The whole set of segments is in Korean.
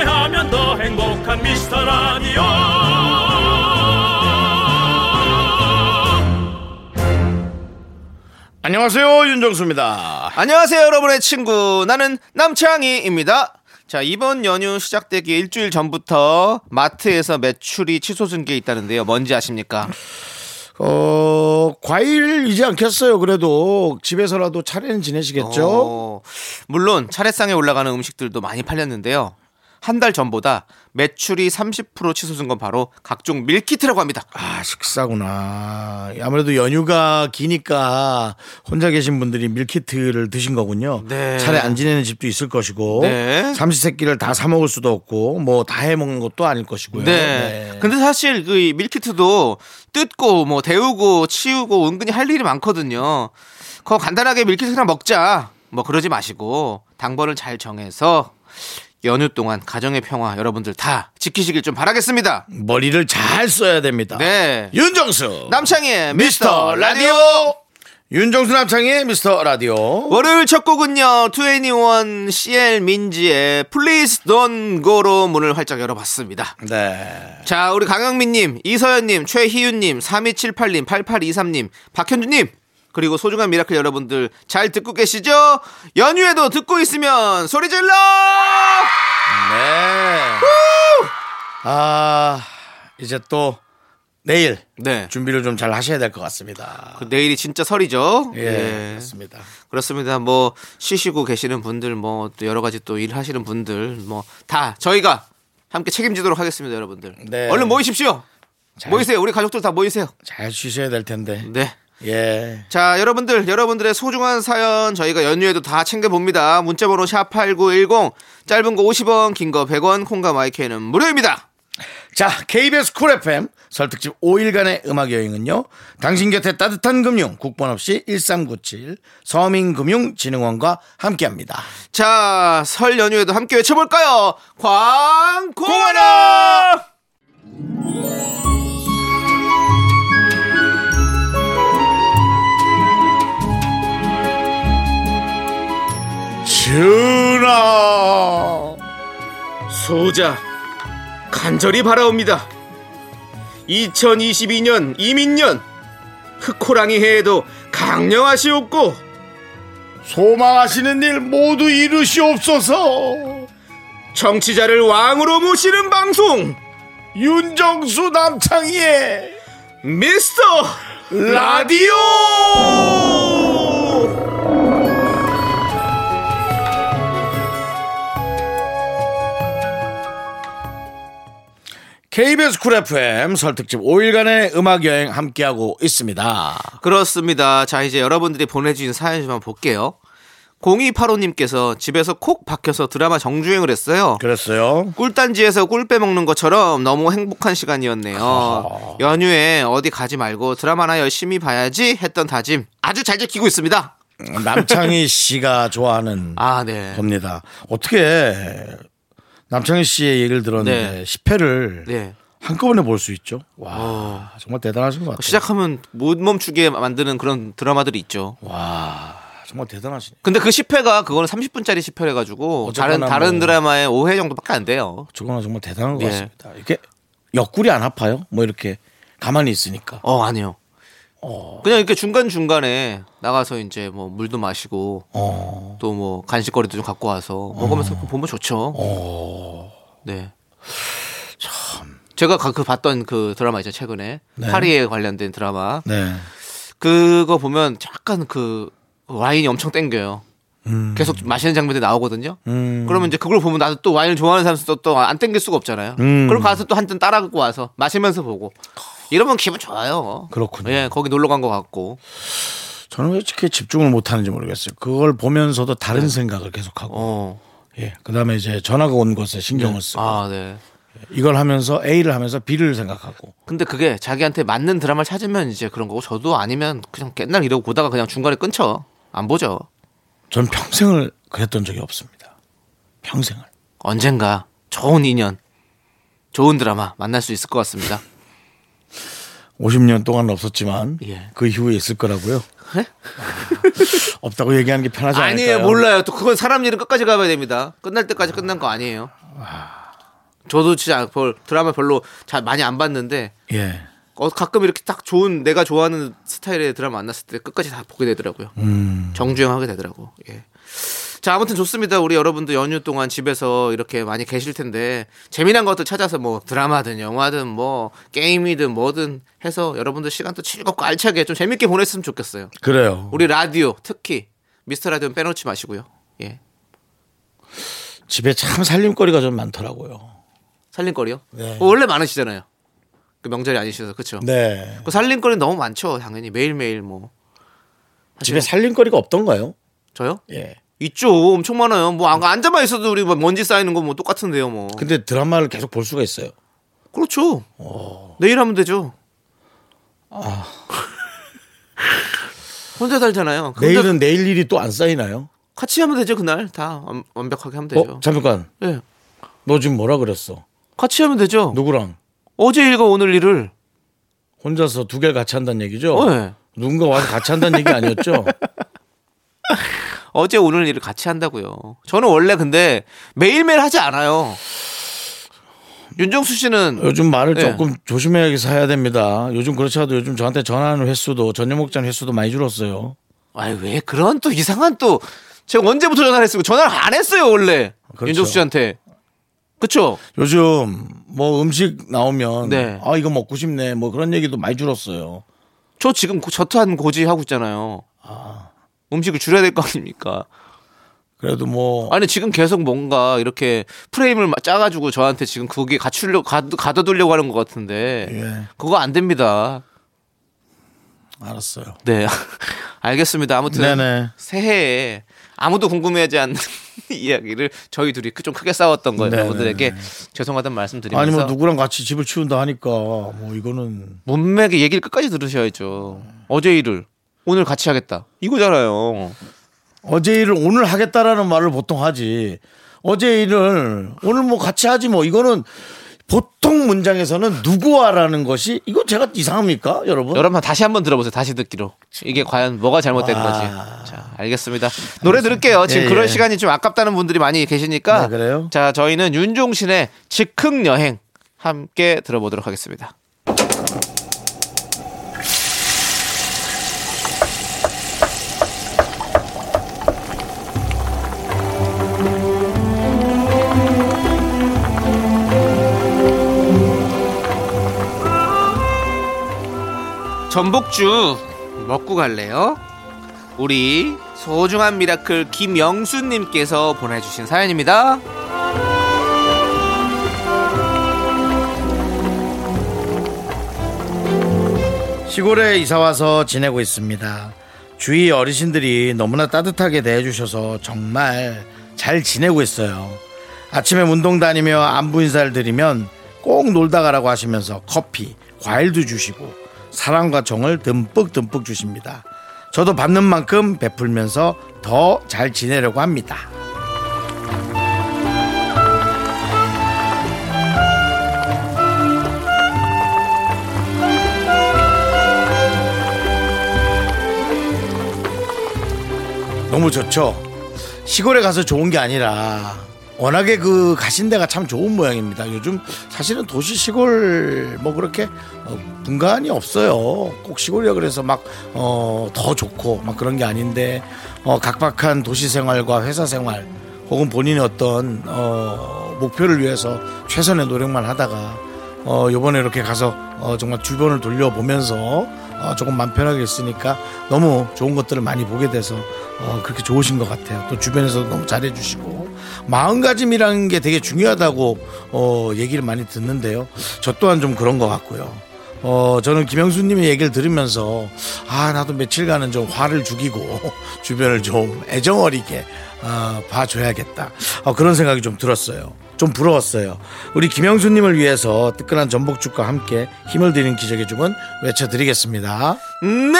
함께하면 더 행복한 미스터 라디오 안녕하세요 윤정수입니다. 안녕하세요, 여러분의 친구. 나는 남창희입니다. 자, 이번 연휴 시작되기 일주일 전부터 마트에서 매출이 치솟은 게 있다는데요. 뭔지 아십니까? 어 과일이지 않겠어요. 그래도 집에서라도 차례는 지내시겠죠. 어, 물론 차례상에 올라가는 음식들도 많이 팔렸는데요. 한 달 전보다 매출이 30% 치솟은 건 바로 각종 밀키트라고 합니다. 아 식사구나. 아무래도 연휴가 기니까 혼자 계신 분들이 밀키트를 드신 거군요. 네. 차례 안 지내는 집도 있을 것이고 네. 삼시세끼를 다 사 먹을 수도 없고 뭐 다 해 먹는 것도 아닐 것이고요. 네. 근데 사실 그 밀키트도 뜯고 뭐 데우고 치우고 은근히 할 일이 많거든요. 그거 간단하게 밀키트 그냥 먹자. 뭐 그러지 마시고 당번을 잘 정해서 연휴 동안 가정의 평화 여러분들 다 지키시길 좀 바라겠습니다. 머리를 잘 써야 됩니다. 네. 윤정수 남창희의 미스터 라디오. 윤정수 남창의 미스터 라디오. 월요일 첫 곡은요, 2NE1 CL 민지의 Please Don't Go로 문을 활짝 열어봤습니다. 네. 자, 우리 강영민님, 이서연님, 최희윤님, 3278님, 8823님, 박현주님, 그리고 소중한 미라클 여러분들 잘 듣고 계시죠? 연휴에도 듣고 있으면 소리 질러! 네. 아, 이제 또 내일 네. 준비를 좀 잘 하셔야 될 것 같습니다. 그 내일이 진짜 설이죠? 예, 예. 그렇습니다. 그렇습니다. 뭐 쉬시고 계시는 분들 뭐 또 여러 가지 또 일하시는 분들 뭐 다 저희가 함께 책임지도록 하겠습니다, 여러분들. 네. 얼른 모이십시오. 잘- 모이세요. 우리 가족들 다 모이세요. 잘 쉬셔야 될 텐데. 네. 예. 자, 여러분들, 여러분들의 소중한 사연 저희가 연휴에도 다 챙겨봅니다. 문자번호 샵8910, 짧은 거 50원, 긴 거 100원, 콩과 마이크는 무료입니다. 자, KBS 쿨 FM 설특집 5일간의 음악 여행은요. 당신 곁에 따뜻한 금융 국번 없이 1397 서민금융진흥원과 함께합니다. 자, 설 연휴에도 함께 외쳐볼까요? 광고하라! 전하. 소자, 간절히 바라옵니다. 2022년 이민년, 흑호랑이 해에도 강령하시옵고, 소망하시는 일 모두 이루시옵소서. 정치자를 왕으로 모시는 방송, 윤정수 남창희의 미스터 라디오. KBS 쿨 FM 설특집 5일간의 음악 여행 함께하고 있습니다. 그렇습니다. 자, 이제 여러분들이 보내주신 사연 좀 한번 볼게요. 0285님께서 집에서 콕 박혀서 드라마 정주행을 했어요. 그랬어요. 꿀단지에서 꿀 빼먹는 것처럼 너무 행복한 시간이었네요. 연휴에 어디 가지 말고 드라마나 열심히 봐야지 했던 다짐 아주 잘 지키고 있습니다. 남창희 씨가 좋아하는 아, 네. 겁니다. 어떻게 남창희 씨의 얘기를 들었는데 네. 10회를 네. 한꺼번에 볼 수 있죠. 와 정말 대단하신 것 같아요. 시작하면 못 멈추게 만드는 그런 드라마들이 있죠. 와 정말 대단하시네. 근데 그 10회가 그거는 30분짜리 10회래 가지고 다른 다른 뭐. 드라마의 5회 정도밖에 안 돼요. 저거는 정말 대단한 것 예. 같습니다. 이렇게 옆구리 안 아파요? 뭐 이렇게 가만히 있으니까. 어, 아니요. 그냥 이렇게 중간 중간에 나가서 이제 뭐 물도 마시고 어. 또뭐 간식거리도 좀 갖고 와서 먹으면서 보면 좋죠. 어. 네. 제가 가- 그 봤던 그 드라마 있죠 최근에 파리에 관련된 드라마 네. 그거 보면 약간 그 와인이 엄청 땡겨요. 계속 마시는 장면들이 나오거든요. 음. 그러면 이제 그걸 보면 나도 또 와인을 좋아하는 사람도 또안 땡길 수가 없잖아요. 음. 그럼 가서 또 한 잔 따라 갖고 와서 마시면서 보고 이러면 기분 좋아요. 그렇군요. 예, 거기 놀러 간 것 같고. 저는 왜 이렇게 집중을 못 하는지 모르겠어요. 그걸 보면서도 다른 생각을 계속하고. 어. 예. 그다음에 이제 전화가 온 것에 신경을 쓰고. 아, 네. 이걸 하면서 A를 하면서 B를 생각하고 근데 그게 자기한테 맞는 드라마를 찾으면 이제 그런 거고 저도 아니면 그냥 옛날 이러고 보다가 그냥 중간에 끊죠. 안 보죠. 전 평생을 그랬던 적이 없습니다. 평생을. 언젠가 좋은 인연, 좋은 드라마 만날 수 있을 것 같습니다. 50년 동안 없었지만 예. 그 이후에 있을 거라고요. 네? 없다고 얘기하는 게 편하지 않을까요? 아니에요, 몰라요. 또 그건 사람 일은 끝까지 가봐야 됩니다. 끝날 때까지 끝난 거 아니에요. 저도 진짜 별 드라마 별로 잘 많이 안 봤는데 예. 어, 가끔 이렇게 딱 좋은 내가 좋아하는 스타일의 드라마 만났을 때 끝까지 다 보게 되더라고요. 음. 정주행하게 되더라고. 예. 자 아무튼 좋습니다. 우리 여러분도 연휴 동안 집에서 이렇게 많이 계실 텐데 재미난 것들 찾아서 뭐 드라마든 영화든 뭐 게임이든 뭐든 해서 여러분들 시간 또 즐겁고 알차게 좀 재밌게 보냈으면 좋겠어요. 그래요. 우리 라디오 특히 미스터 라디오는 빼놓지 마시고요. 예. 집에 참 살림거리가 좀 많더라고요. 살림거리요? 네. 어, 원래 많으시잖아요. 그 명절이 아니셔서 그렇죠. 네. 그 살림거리 너무 많죠. 당연히 매일매일 뭐 집에 살림거리가 없던가요? 저요? 예. 있죠. 엄청 많아요. 뭐 안- 앉아만 있어도 우리 뭐 먼지 쌓이는 거 뭐 똑같은데요, 뭐. 근데 드라마를 계속 볼 수가 있어요. 그렇죠. 내일 하면 되죠. 아. 혼자 살잖아요. 혼자 내일은 내일 일이 또 안 쌓이나요? 같이 하면 되죠, 그날. 다 완- 완벽하게 하면 되죠. 어, 잠깐. 예. 너 지금 뭐라 그랬어? 같이 하면 되죠. 누구랑? 어제 일과 오늘 일을. 혼자서 두 개를 같이 한다는 얘기죠? 어, 예. 누군가 와서 같이 한다는 얘기 아니었죠? 어제 오늘 일을 같이 한다고요. 저는 원래 근데 매일매일 하지 않아요. 윤정수 씨는 요즘 말을 예. 조금 조심하게 해야 됩니다. 요즘 그렇지 않아도 요즘 저한테 전화하는 횟수도 저녁 먹자는 횟수도 많이 줄었어요. 아이 왜 그런 또 이상한 또 제가 언제부터 전화를 했어요? 전화를 안 했어요 원래 그렇죠. 윤정수 씨한테. 그쵸? 요즘 뭐 음식 나오면 네. 아 이거 먹고 싶네 뭐 그런 얘기도 많이 줄었어요. 저 지금 고- 저탄 고지 하고 있잖아요. 음식을 줄여야 될 거 아닙니까? 그래도 뭐 아니 지금 계속 뭔가 이렇게 프레임을 막 짜가지고 저한테 지금 그게 갖추려 가, 가둬두려고 하는 것 같은데 예. 그거 안 됩니다. 알았어요. 네, 알겠습니다. 아무튼 네네. 새해에 아무도 궁금해하지 않는 이야기를 저희 둘이 좀 크게 싸웠던 거 네네. 여러분들에게 죄송하다는 말씀드리면서 아니 뭐 누구랑 같이 집을 치운다 하니까 뭐 이거는 문맥의 얘기를 끝까지 들으셔야죠. 어제 일을 오늘 같이 하겠다 이거잖아요. 어제 일을 오늘 하겠다라는 말을 보통 하지. 어제 일을 오늘 뭐 같이 하지 뭐 이거는 보통 문장에서는 누구와라는 것이 이거 제가 이상합니까, 여러분? 여러분 다시 한번 들어보세요. 다시 듣기로 이게 과연 뭐가 잘못된 와. 거지. 자 알겠습니다. 노래 들을게요. 지금 예, 그럴 예. 시간이 좀 아깝다는 분들이 많이 계시니까. 네, 그래요? 자 저희는 윤종신의 즉흥 여행 함께 들어보도록 하겠습니다. 전복죽 먹고 갈래요? 우리 소중한 미라클 김영수님께서 보내주신 사연입니다. 시골에 이사 와서 지내고 있습니다. 주위 어르신들이 너무나 따뜻하게 대해주셔서 정말 잘 지내고 있어요. 아침에 운동 다니며 안부 인사를 드리면 꼭 놀다 가라고 하시면서 커피, 과일도 주시고 사랑과 정을 듬뿍 듬뿍 주십니다. 저도 받는 만큼 베풀면서 더 잘 지내려고 합니다. 너무 좋죠. 시골에 가서 좋은 게 아니라 워낙에 그 가신 데가 참 좋은 모양입니다. 요즘 사실은 도시 시골 뭐 그렇게 어, 분간이 없어요. 꼭 시골이라 그래서 막 어 더 좋고 막 그런 게 아닌데 어 각박한 도시 생활과 회사 생활 혹은 본인의 어떤 어 목표를 위해서 최선의 노력만 하다가 어 요번에 이렇게 가서 어 정말 주변을 돌려보면서 어 조금 맘 편하게 있으니까 너무 좋은 것들을 많이 보게 돼서 어 그렇게 좋으신 것 같아요. 또 주변에서 너무 잘해주시고 마음가짐이라는 게 되게 중요하다고 어 얘기를 많이 듣는데요. 저 또한 좀 그런 것 같고요. 어, 저는 김영수님의 얘기를 들으면서, 아, 나도 며칠간은 좀 화를 죽이고, 주변을 좀 애정어리게, 어, 봐줘야겠다. 어, 그런 생각이 좀 들었어요. 좀 부러웠어요. 우리 김영수님을 위해서 뜨끈한 전복죽과 함께 힘을 드리는 기적의 주문 외쳐드리겠습니다. 네!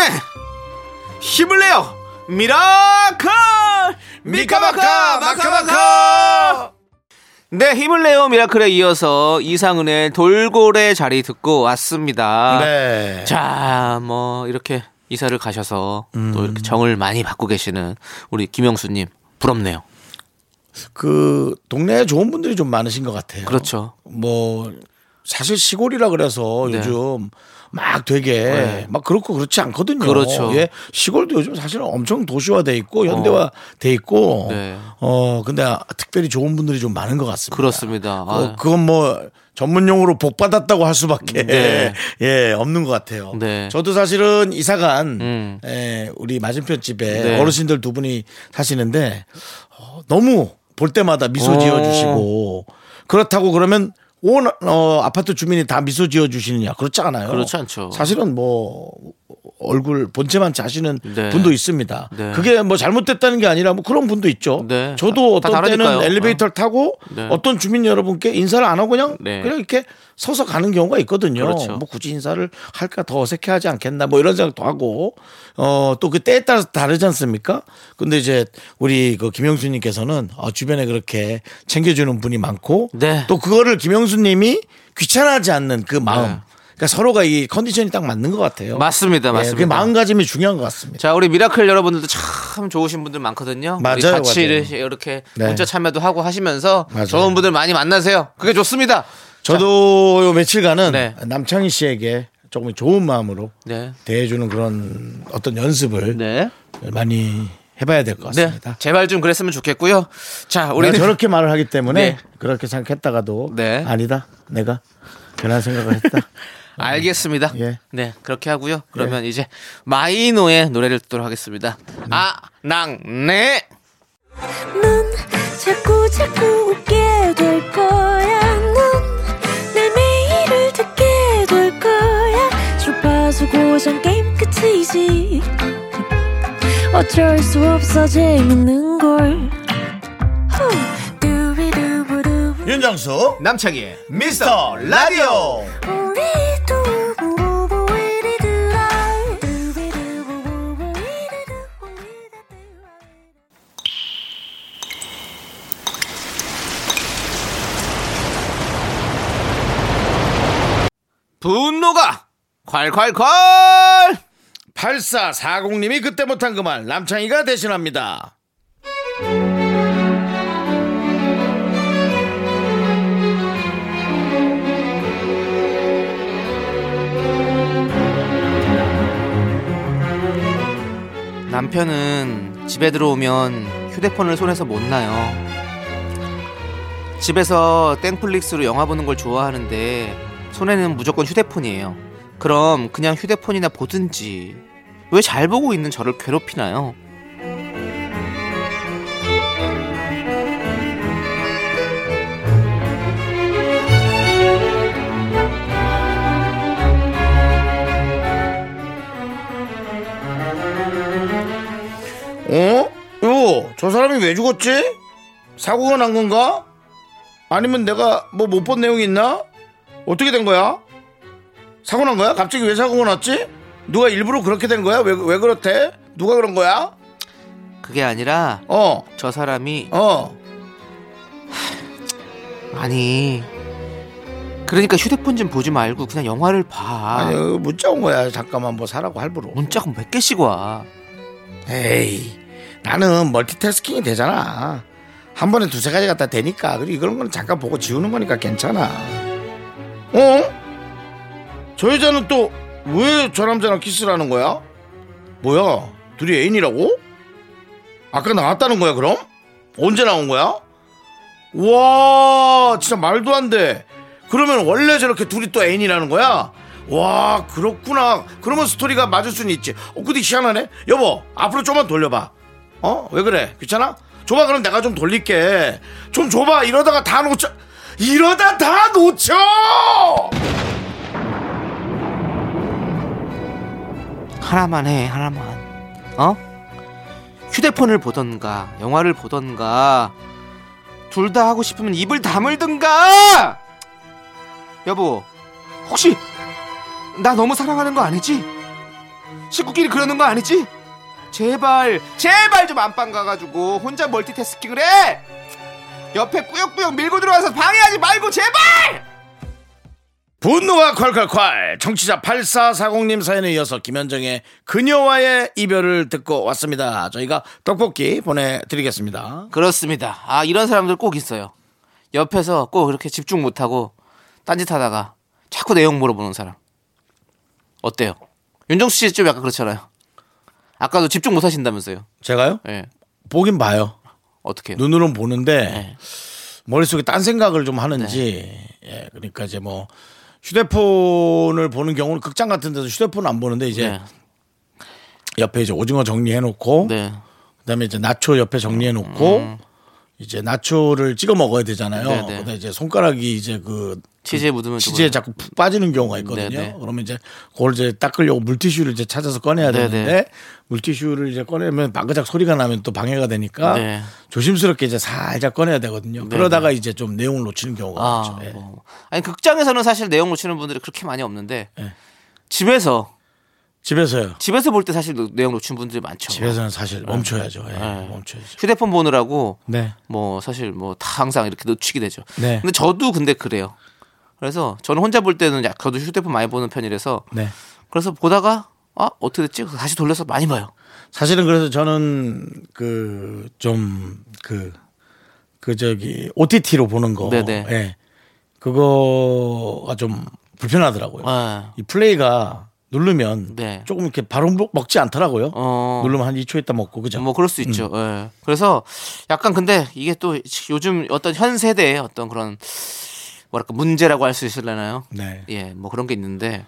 힘을 내요! 미라클! 미카마카! 마카마카! 네, 힘을 내요 미라클에 이어서 이상은의 돌고래 자리 듣고 왔습니다. 네. 자, 뭐 이렇게 이사를 가셔서 음. 또 이렇게 정을 많이 받고 계시는 우리 김영수님 부럽네요. 그 동네에 좋은 분들이 좀 많으신 것 같아요. 그렇죠. 뭐 사실 시골이라 그래서 네. 요즘 막 되게 네. 막 그렇고 그렇지 않거든요. 그렇죠. 예, 시골도 요즘 사실은 엄청 도시화돼 있고 현대화 돼 있고 네. 어 근데 특별히 좋은 분들이 좀 많은 것 같습니다. 그렇습니다. 그, 아, 그 건 뭐 전문 용어로 복 받았다고 할 수밖에 네. 예 없는 것 같아요. 네. 저도 사실은 이사간 음. 예, 우리 맞은편 집에 네. 어르신들 두 분이 사시는데 어, 너무 볼 때마다 미소 어. 지어 주시고 그렇다고 그러면 온 어, 아파트 주민이 다 미소 지어 주시느냐 그렇지 않아요. 그렇지 않죠. 사실은 뭐 얼굴 본체만 자시는 네. 분도 있습니다. 네. 그게 뭐 잘못됐다는 게 아니라 뭐 그런 분도 있죠. 네. 저도 다 어떤 때는. 엘리베이터를 타고 네. 어떤 주민 여러분께 인사를 안 하고 그냥 네. 그냥 이렇게 서서 가는 경우가 있거든요. 그렇죠. 뭐 굳이 인사를 할까 더 어색해하지 않겠나 뭐 이런 생각도 하고 어 또 그 때에 따라서 다르지 않습니까? 근데 이제 우리 그 김영수님께서는 어, 주변에 그렇게 챙겨주는 분이 많고 네. 또 그거를 김영수님이 귀찮아하지 않는 그 마음. 네. 그러니까 서로가 이 컨디션이 딱 맞는 것 같아요. 맞습니다, 예, 맞습니다. 그 마음가짐이 중요한 것 같습니다. 자, 우리 미라클 여러분들도 참 좋으신 분들 많거든요. 맞아요, 같이 맞아요. 이렇게 네. 문자 참여도 하고 하시면서 맞아요. 좋은 분들 많이 만나세요. 그게 좋습니다. 저도 요 며칠간은 네. 남창희 씨에게 조금 좋은 마음으로 네. 대해주는 그런 어떤 연습을 네. 많이 해봐야 될것 네. 같습니다. 제발 좀 그랬으면 좋겠고요. 자, 우리 저렇게 말을 하기 때문에 네. 그렇게 생각했다가도 네. 아니다 내가 괜한 생각을 했다. 알겠습니다. 예. 네, 그렇게 하고요. 그러면 이제 마이노의 노래를 듣도록 하겠습니다. 아, 낭, 네. 넌 자꾸 자꾸 웃게 될 거야. 넌내 매일을 듣게 될 거야. 주파수 고정 게임 끝이지. 어쩔 수 없어 재밌는 걸. 후. 윤정수 남창희의 미스터 라디오 분노가 콸콸콸! 8440님이 그때 못한 그 말 남창희가 대신합니다. 남편은 집에 들어오면 휴대폰을 손에서 못 놔요. 집에서 땡플릭스로 영화 보는 걸 좋아하는데 손에는 무조건 휴대폰이에요. 그럼 그냥 휴대폰이나 보든지 왜 잘 보고 있는 저를 괴롭히나요? 저 사람이 왜 죽었지? 사고가 난 건가? 아니면 내가 뭐 못 본 내용이 있나? 어떻게 된 거야? 사고 난 거야? 갑자기 왜 사고가 났지? 누가 일부러 그렇게 된 거야? 왜, 왜 그렇대? 누가 그런 거야? 그게 아니라 어, 저 사람이 어. 아니 그러니까 휴대폰 좀 보지 말고 그냥 영화를 봐. 아니, 어, 문자 온 거야. 잠깐만 뭐 사라고 할부로. 문자가 몇 개씩 와. 에이, 나는 멀티태스킹이 되잖아. 한 번에 두세 가지 갖다 되니까. 그리고 이런 거는 잠깐 보고 지우는 거니까 괜찮아. 어? 저 여자는 또 왜 저 남자랑 키스를 하는 거야? 뭐야? 둘이 애인이라고? 아까 나왔다는 거야, 그럼? 언제 나온 거야? 와, 진짜 말도 안 돼. 그러면 원래 저렇게 둘이 또 애인이라는 거야? 와, 그렇구나. 그러면 스토리가 맞을 수는 있지. 어, 근데 희한하네. 여보, 앞으로 좀만 돌려봐. 어? 왜 그래? 귀찮아? 줘봐, 그럼 내가 좀 돌릴게. 좀 줘봐. 이러다가 다 놓쳐. 이러다 다 놓쳐! 하나만 해 하나만 어 휴대폰을 보던가 영화를 보던가 둘 다 하고 싶으면 입을 다물든가 여보 혹시 나 너무 사랑하는 거 아니지? 식구끼리 그러는 거 아니지? 제발 제발 좀 안방 가가지고 혼자 멀티태스킹을 해! 옆에 꾸역꾸역 밀고 들어와서 방해하지 말고 제발! 분노가 콸콸콸. 청취자 8440님 사연에 이어서 김현정의 그녀와의 이별을 듣고 왔습니다. 저희가 떡볶이 보내드리겠습니다. 그렇습니다. 아 이런 사람들 꼭 있어요. 옆에서 꼭 이렇게 집중 못하고 딴짓하다가 자꾸 내용 물어보는 사람. 어때요? 윤정수 씨 좀 약간 그렇잖아요 아까도 집중 못 하신다면서요 제가요? 예 보긴 봐요 어떻게? 눈으로는 보는데 네. 머릿속에 딴 생각을 좀 하는지 예 그러니까 이제 뭐 휴대폰을 보는 경우는 극장 같은 데서 휴대폰을 안 보는데 이제 네. 옆에 이제 오징어 정리해 놓고 네. 그다음에 이제 나초 옆에 정리해 놓고 이제 나초를 찍어 먹어야 되잖아요. 음. 네, 네. 그다음 이제 손가락이 이제 그 치즈에 묻으면 치즈에 조금- 자꾸 푹 빠지는 경우가 있거든요. 네, 네. 그러면 이제 그걸 이제 닦으려고 물티슈를 이제 찾아서 꺼내야 네, 되는데 네. 물티슈를 이제 꺼내면 방그작 소리가 나면 또 방해가 되니까 네. 조심스럽게 이제 살짝 꺼내야 되거든요. 네, 그러다가 이제 좀 내용을 놓치는 경우가 아, 많죠. 예. 뭐. 아니 극장에서는 사실 내용 놓치는 분들이 그렇게 많이 없는데 네. 집에서 집에서요. 집에서 볼 때 사실 노- 내용 놓치는 분들이 많죠. 집에서는 사실 멈춰야죠. 예, 네. 멈춰야죠. 휴대폰 보느라고 네. 뭐 사실 뭐 다 항상 이렇게 놓치게 되죠. 네. 근데 저도 근데 그래요. 그래서 저는 혼자 볼 때는 약 저도 휴대폰 많이 보는 편이라서 네. 그래서 보다가 아 어떻게 됐지? 다시 돌려서 많이 봐요. 사실은 그래서 저는 그 좀그그 저기 OTT로 보는 거, 네네. 예, 그거가 좀 불편하더라고요. 아, 이 플레이가 누르면 네. 조금 이렇게 바로 먹- 먹지 않더라고요. 어. 누르면 한 2초 있다 먹고 그죠? 뭐 그럴 수 있죠. 예. 그래서 약간 근데 이게 또 요즘 어떤 현 세대의 어떤 그런 뭐랄까 문제라고 할 수 있을려나요? 네. 예, 뭐 그런 게 있는데.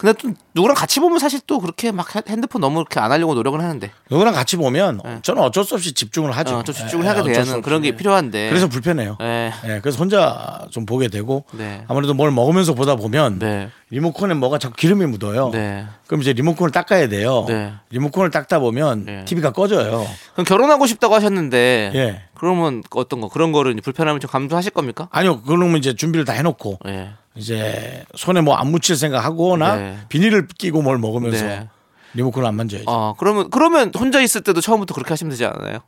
근데 또 누구랑 같이 보면 사실 또 그렇게 막 핸드폰 너무 이렇게 안 하려고 노력을 하는데. 누구랑 같이 보면 저는 어쩔 수 없이 집중을 하죠. 네. 어, 좀 집중을 예, 하게 수 되는. 그런 게 예. 필요한데. 그래서 불편해요. 예. 예, 그래서 혼자 좀 보게 되고 네. 아무래도 뭘 먹으면서 보다 보면 네. 리모컨에 뭐가 자꾸 기름이 묻어요. 네. 그럼 이제 리모컨을 닦아야 돼요. 네. 리모컨을 닦다 보면 네. TV가 꺼져요. 그럼 결혼하고 싶다고 하셨는데. 예. 그러면 어떤 거 그런 거를 불편함을 좀 감수하실 겁니까? 아니요, 그러면 이제 준비를 다 해놓고 예. 이제 손에 뭐 안 묻힐 생각하거나 네. 비닐을 끼고 뭘 먹으면서 네. 리모컨을 안 만져야죠. 어, 그러면 그러면 혼자 있을 때도 처음부터 그렇게 하시면 되지 않아요?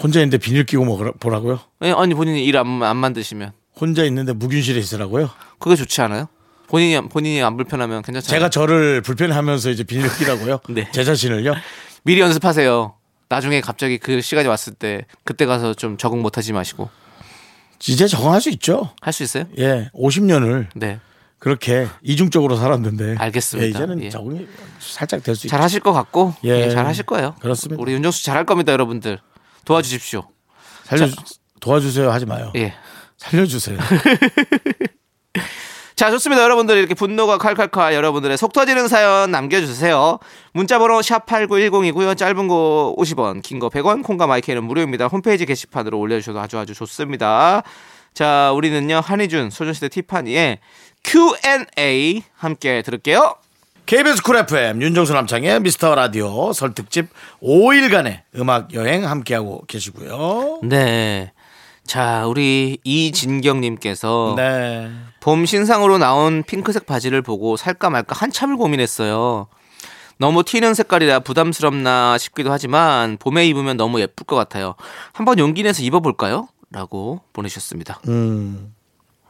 혼자 있는데 비닐 끼고 먹으라, 보라고요? 예, 아니 본인이 일 안 안 만드시면 혼자 있는데 무균실에 있으라고요? 그게 좋지 않아요? 본인이 본인이 안 불편하면 괜찮잖아요. 제가 저를 불편해하면서 이제 비닐 끼라고요? 네. 제 자신을요? 미리 연습하세요. 나중에 갑자기 그 시간이 왔을 때 그때 가서 좀 적응 못하지 마시고 이제 적응할 수 있죠. 할 수 있어요? 예, 50년을 네, 그렇게 이중적으로 살았는데. 알겠습니다. 예, 이제는 예. 적응이 살짝 될 수 있죠. 잘 하실 것 같고 예. 예, 잘 하실 거예요. 그렇습니다. 우리 윤정수 잘 할 겁니다, 여러분들. 도와주십시오. 살려 도와주세요 하지 마요. 예. 살려주세요. 자, 좋습니다. 여러분들 이렇게 분노가 칼칼칼 여러분들의 속 터지는 사연 남겨주세요. 문자번호 샵8910이고요. 짧은 거 50원, 긴 거 100원, 콩과 마이크는 무료입니다. 홈페이지 게시판으로 올려주셔도 아주 아주 좋습니다. 자, 우리는요, 한희준, 소전시대 티파니의 Q&A 함께 들을게요. KBS 쿨 FM 윤정수 남창희의 미스터 라디오 설 특집 5일간의 음악 여행 함께하고 계시고요. 네. 자, 우리 이진경님께서 네. 봄 신상으로 나온 핑크색 바지를 보고 살까 말까 한참을 고민했어요. 너무 튀는 색깔이라 부담스럽나 싶기도 하지만 봄에 입으면 너무 예쁠 것 같아요. 한번 용기 내서 입어볼까요? 라고 보내주셨습니다. 음.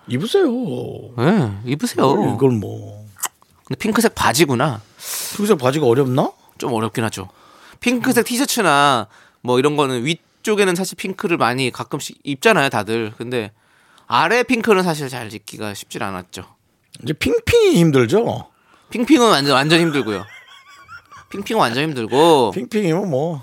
입으세요. 네, 입으세요. 이걸 뭐. 근데 핑크색 바지구나. 핑크색 바지가 어렵나? 좀 어렵긴 하죠. 핑크색 티셔츠나 뭐 이런 거는 위 쪽에는 사실 핑크를 많이 가끔씩 입잖아요, 다들. 근데 아래 핑크는 사실 잘 입기가 쉽질 않았죠. 이제 핑핑이 힘들죠. 핑핑은 완전, 완전 힘들고요. 핑핑은 완전 힘들고. 핑핑이면 뭐.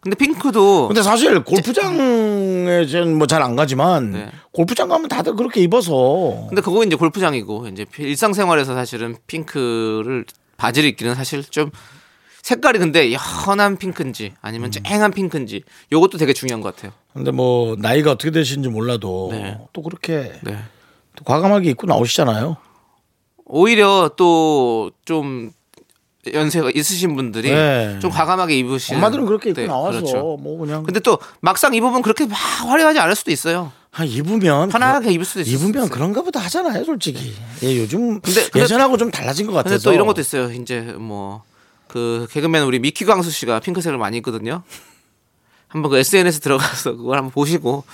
근데 핑크도 근데 사실 골프장에 저는 뭐 잘 안 가지만 네. 골프장 가면 다들 그렇게 입어서 근데 그거 이제 골프장이고 이제 일상생활에서 사실은 핑크를 바지를 입기는 사실 좀 색깔이 근데 연한 핑크인지 아니면 쨍한 핑크인지 요것도 되게 중요한 것 같아요. 근데 뭐 나이가 어떻게 되시는지 몰라도 네. 또 그렇게 네. 또 과감하게 입고 나오시잖아요. 오히려 또 좀 연세가 있으신 분들이 네. 좀 과감하게 입으시는 엄마들은 그렇게 입고 네, 나와서 그렇죠. 뭐 그냥 근데 또 막상 입으면 그렇게 막 화려하지 않을 수도 있어요. 한 입으면 편하게 그거- 입을 수도 있어요. 입으면 그런가 보다 하잖아요, 솔직히. 예, 요즘 근데- 근데- 예전하고 좀 달라진 것 같아서. 근데 또 이런 것도 있어요. 이제 뭐 그 개그맨 우리 미키 광수 씨가 핑크색을 많이 입거든요. 한번 그 SNS 들어가서 그걸 한번 보시고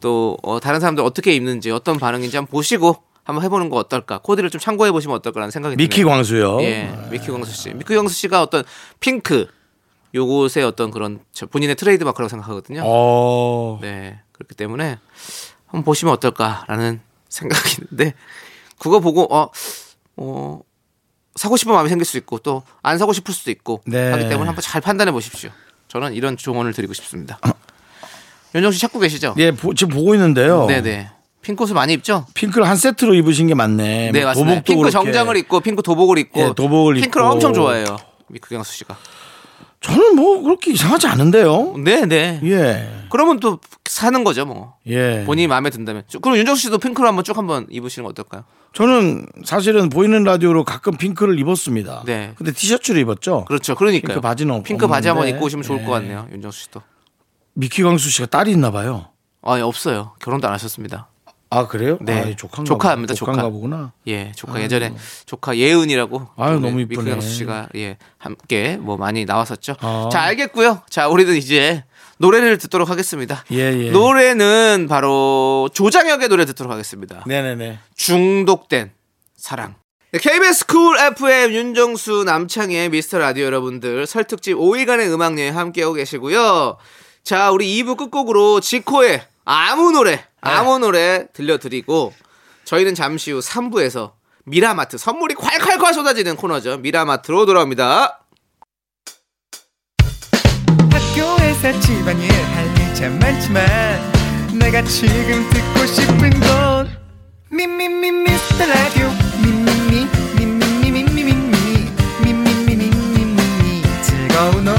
또 어, 다른 사람들 어떻게 입는지 어떤 반응인지 한번 보시고 한번 해보는 거 어떨까? 코디를 좀 참고해 보시면 어떨까라는 생각이 미키 드네요. 광수요. 예, 미키 광수 씨. 미키 광수 씨가 어떤 핑크 요것의 어떤 그런 저 본인의 트레이드 마크라고 생각하거든요. 어. 네. 그렇기 때문에 한번 보시면 어떨까라는 생각이 있는데 그거 보고 어, 어 사고 싶은 마음이 생길 수 있고 또 안 사고 싶을 수도 있고 네. 하기 때문에 한번 잘 판단해 보십시오. 저는 이런 조언을 드리고 싶습니다. 윤정 씨 찾고 계시죠? 예, 보- 지금 보고 있는데요. 네네. 핑크 옷을 많이 입죠? 핑크를 한 세트로 입으신 게 맞네. 네뭐 맞습니다. 핑크 그렇게. 정장을 입고 핑크 도복을 입고 예, 도복을 핑크를 입고. 엄청 좋아해요. 미크경수 씨가. 저는 뭐 그렇게 이상하지 않은데요. 네 네. 예. 그러면 또 사는 거죠 뭐. 예. 본인이 마음에 든다면. 그럼 윤정수 씨도 핑크로 한번 쭉 한번 입으시는 거 어떨까요? 저는 사실은 보이는 라디오로 가끔 핑크를 입었습니다. 네. 근데 티셔츠를 입었죠. 그렇죠. 그러니까요. 핑크 바지는 없- 핑크 바지 한번 없는데. 입고 오시면 좋을 예. 것 같네요. 윤정수 씨도. 미키 광수 씨가 딸이 있나 봐요. 아, 예, 없어요. 결혼도 안 하셨습니다. 아 그래요? 네. 아, 조카인가 조카입니다. 조카인가 조카. 보구나. 예, 조카 예전에 조카 예은이라고 아유, 우리 너무 이쁘네. 미크강수 씨가 예 함께 뭐 많이 나왔었죠. 아. 자, 알겠고요. 자, 우리는 이제 노래를 듣도록 하겠습니다. 예, 예. 노래는 바로 조장혁의 노래 듣도록 하겠습니다. 네네네. 중독된 사랑. 네, KBS 쿨 FM 윤정수 남창희의 미스터 라디오 여러분들 설특집 5일간의 음악 여행 함께하고 계시고요. 자, 우리 2부 끝곡으로 지코의 아무 노래, 아무 노래 들려드리고 저희는 잠시 후 3부에서 미라마트 선물이 콸콸콸 쏟아지는 코너죠. 미라마트로 돌아옵니다. 학교에서 집안일 할일참 많지만 내가 지금 듣고 싶은 건 미미미 미스터 라디오 미미미 미미미 미미미 미미미 미미미 즐거운 오후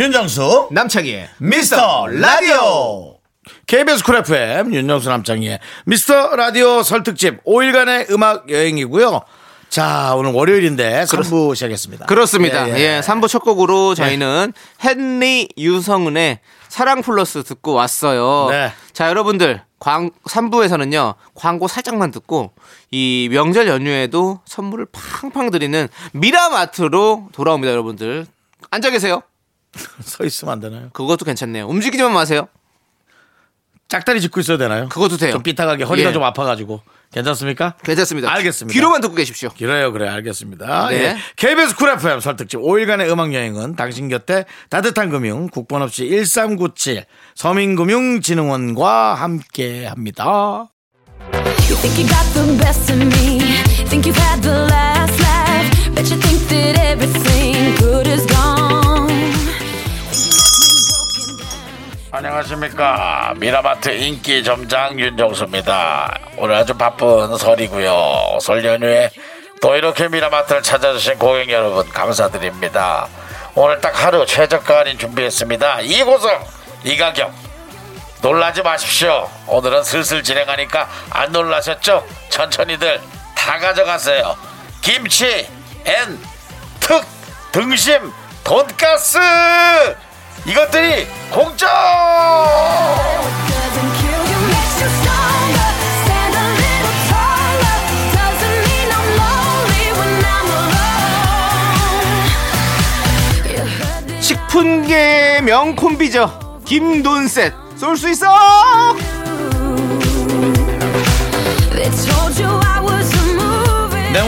윤정수 남창희의 미스터 라디오 KBS 쿨 FM 윤정수 남창희의 미스터 라디오 설특집 5일간의 음악 여행이고요. 자 오늘 월요일인데 3부 시작했습니다. 그렇습니다. 예, 예, 예. 3부 첫 곡으로 저희는 헨리 유성은의 사랑 플러스 듣고 왔어요. 네. 자, 여러분들, 광, 3부에서는요, 광고 살짝만 듣고, 이 명절 연휴에도 선물을 팡팡 드리는 미라마트로 돌아옵니다, 여러분들. 앉아 계세요. 서 있으면 안 되나요? 그것도 괜찮네요. 움직이지만 마세요. 짝다리 짚고 있어야 되나요? 그것도 돼요. 좀 삐딱하게 허리가 예. 좀 아파가지고 괜찮습니까? 괜찮습니다. 알겠습니다. 귀로만 듣고 계십시오. 길어요, 그래, 알겠습니다. 네. 예. KBS 쿨 FM 설특집 5일간의 음악 여행은 당신 곁에 따뜻한 금융, 국번 없이 1397 서민금융진흥원과 함께 합니다. You 안녕하십니까. 미라마트 인기 점장 윤정수입니다. 오늘 아주 바쁜 설이고요. 설 연휴에 또 이렇게 미라마트를 찾아주신 고객 여러분 감사드립니다. 오늘 딱 하루 최저가 할인 준비했습니다. 이 구성, 이 가격. 놀라지 마십시오. 오늘은 슬슬 진행하니까 안 놀라셨죠? 천천히들 다 가져가세요. 김치, and, 특, 등심, 돈가스! 이것들이 공짜! 식품계의 명콤비죠. 김돈셋. 쏠 수 있어! 네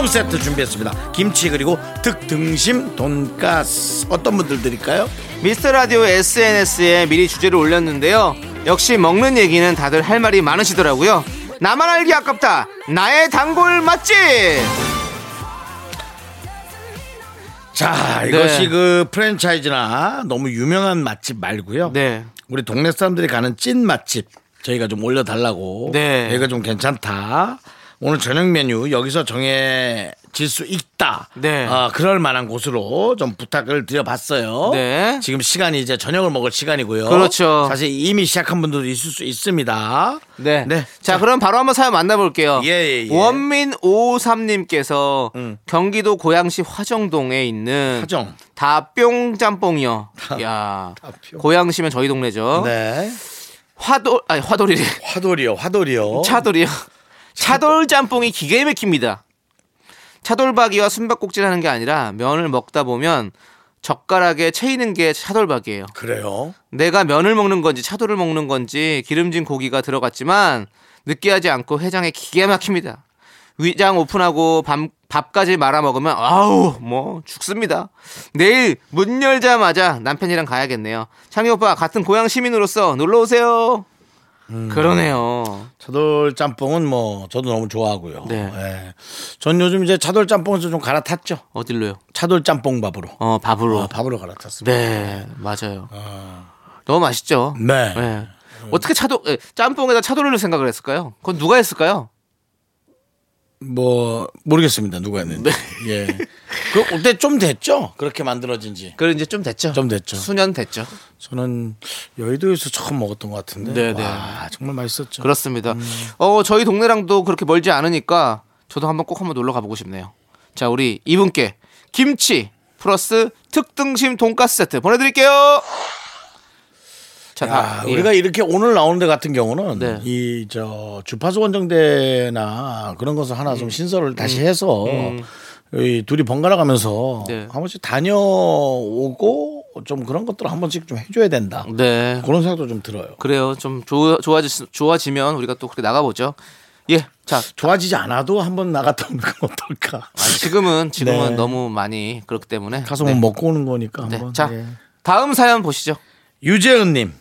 오늘 2종 세트 준비했습니다 김치 그리고 특등심 돈가스 어떤 분들 드릴까요? 미스터 라디오 SNS에 미리 주제를 올렸는데요. 역시 먹는 얘기는 다들 할 말이 많으시더라고요. 나만 알기 아깝다. 나의 단골 맛집. 자, 이것이 네. 그 프랜차이즈나 너무 유명한 맛집 말고요. 네. 우리 동네 사람들이 가는 찐 맛집 저희가 좀 올려달라고. 네. 여기가 좀 괜찮다. 오늘 저녁 메뉴 여기서 정해질 수 있다. 네. 아, 그럴 만한 곳으로 좀 부탁을 드려봤어요. 네. 지금 시간이 이제 저녁을 먹을 시간이고요. 그렇죠. 사실 이미 시작한 분들도 있을 수 있습니다. 네. 네. 자, 그럼 바로 한번 사연 만나볼게요. 예, 예, 예. 원민 553님께서 음. 경기도 고양시 화정동에 있는 하정. 다뿅 짬뽕이요. 야, 다뿅. 고양시면 저희 동네죠. 네. 화돌 아니 화돌이래. 화돌이요, 화돌이요. 차돌이요. 차돌 짬뽕이 기가 막힙니다. 차돌박이와 숨바꼭질 하는 게 아니라 면을 먹다 보면 젓가락에 채이는 게 차돌박이에요. 그래요. 내가 면을 먹는 건지 차돌을 먹는 건지 기름진 고기가 들어갔지만 느끼하지 않고 해장에 기가 막힙니다. 위장 오픈하고 밤, 밥까지 말아 먹으면 아우 뭐 죽습니다. 내일 문 열자마자 남편이랑 가야겠네요. 창희 오빠 같은 고향 시민으로서 놀러 오세요. 그러네요. 차돌 짬뽕은 뭐 저도 너무 좋아하고요. 네. 예. 전 요즘 이제 차돌 짬뽕에서 좀 갈아탔죠. 어딜로요? 차돌 짬뽕 밥으로. 어 밥으로. 어, 밥으로 갈아탔습니다. 네 맞아요. 너무 맛있죠. 네. 네. 어떻게 차돌 에, 짬뽕에다 차돌을 생각을 했을까요? 그건 누가 했을까요? 뭐 모르겠습니다. 누가 했는지. 네. 예. 그 그때 좀 됐죠. 그렇게 만들어진지. 그래 이제 좀 됐죠. 좀 됐죠. 수년 됐죠. 저는 여의도에서 처음 먹었던 것 같은데. 네, 네. 와, 정말 맛있었죠. 그렇습니다. 음. 어 저희 동네랑도 그렇게 멀지 않으니까 저도 한번 꼭 한번 놀러 가보고 싶네요. 자 우리 이분께 김치 플러스 특등심 돈가스 세트 보내드릴게요. 자, 야, 다, 예. 우리가 이렇게 오늘 나오는 데 같은 경우는 네. 이저 주파수 원정대나 그런 것을 하나 음. 좀 신설을 다시 해서 이 둘이 번갈아 가면서 네. 한 번씩 다녀오고 좀 그런 것들을 한 번씩 좀 해줘야 된다. 네. 그런 생각도 좀 들어요. 그래요. 좀 좋아, 좋아지, 좋아지면 우리가 또 그렇게 나가보죠. 예. 자, 좋아지지 않아도 한 번 나갔다 오는 건 어떨까? 아, 지금은, 지금은 네. 너무 많이 그렇기 때문에. 가서 네. 뭐 먹고 오는 거니까 네. 한번. 자, 예. 다음 사연 보시죠. 유재은님.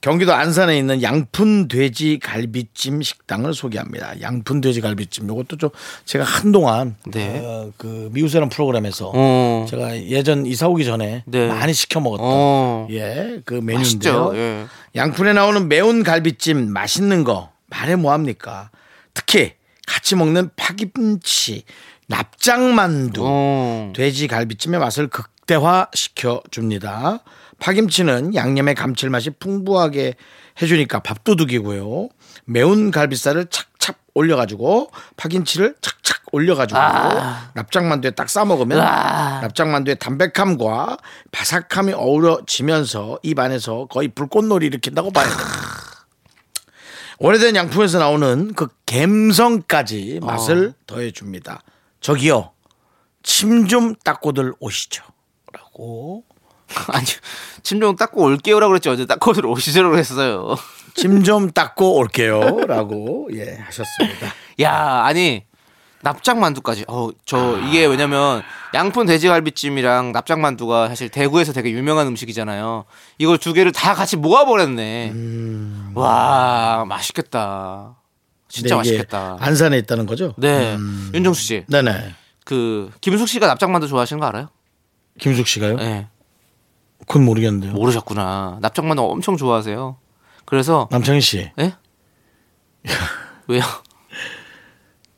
경기도 안산에 있는 양푼 돼지 갈비찜 식당을 소개합니다. 양푼 돼지 갈비찜. 이것도 좀 제가 한동안 네. 어, 그 미우새란 프로그램에서 어. 제가 예전 이사 오기 전에 네. 많이 시켜 먹었던 어. 예, 그 맛있죠. 메뉴인데요. 예. 양푼에 나오는 매운 갈비찜 맛있는 거 말해 뭐 합니까? 특히 같이 먹는 파김치, 납작만두, 어. 돼지 갈비찜의 맛을 극대화 시켜 줍니다. 파김치는 양념의 감칠맛이 풍부하게 해주니까 밥도둑이고요. 매운 갈비살을 착착 올려가지고 파김치를 착착 올려가지고 납작만두에 딱 싸먹으면 아. 납작만두의 담백함과 바삭함이 어우러지면서 입 안에서 거의 불꽃놀이 일으킨다고 봐요. 오래된 양품에서 나오는 그 갬성까지 맛을 더해줍니다. 저기요, 침 좀 닦고들 오시죠. 라고. 아니, 침 좀 닦고 올게요라고 그랬지. 어제 닦고 오시죠라고 했어요. 침 좀 닦고 올게요. 라고, 예, 하셨습니다. 야, 아니 납작 만두까지. 어, 저 이게 왜냐면 양푼 돼지갈비찜이랑 납작 만두가 사실 대구에서 되게 유명한 음식이잖아요. 이걸 두 개를 다 같이 모아 버렸네. 와, 맛있겠다. 진짜 네, 맛있겠다. 안산에 있다는 거죠? 네, 윤정수 씨, 네네. 그 김숙 씨가 납작 만두 좋아하시는 거 알아요? 김숙 씨가요? 네, 그건 모르겠는데요. 모르셨구나. 납작만두 엄청 좋아하세요. 그래서 남창희 씨, 예? 왜요?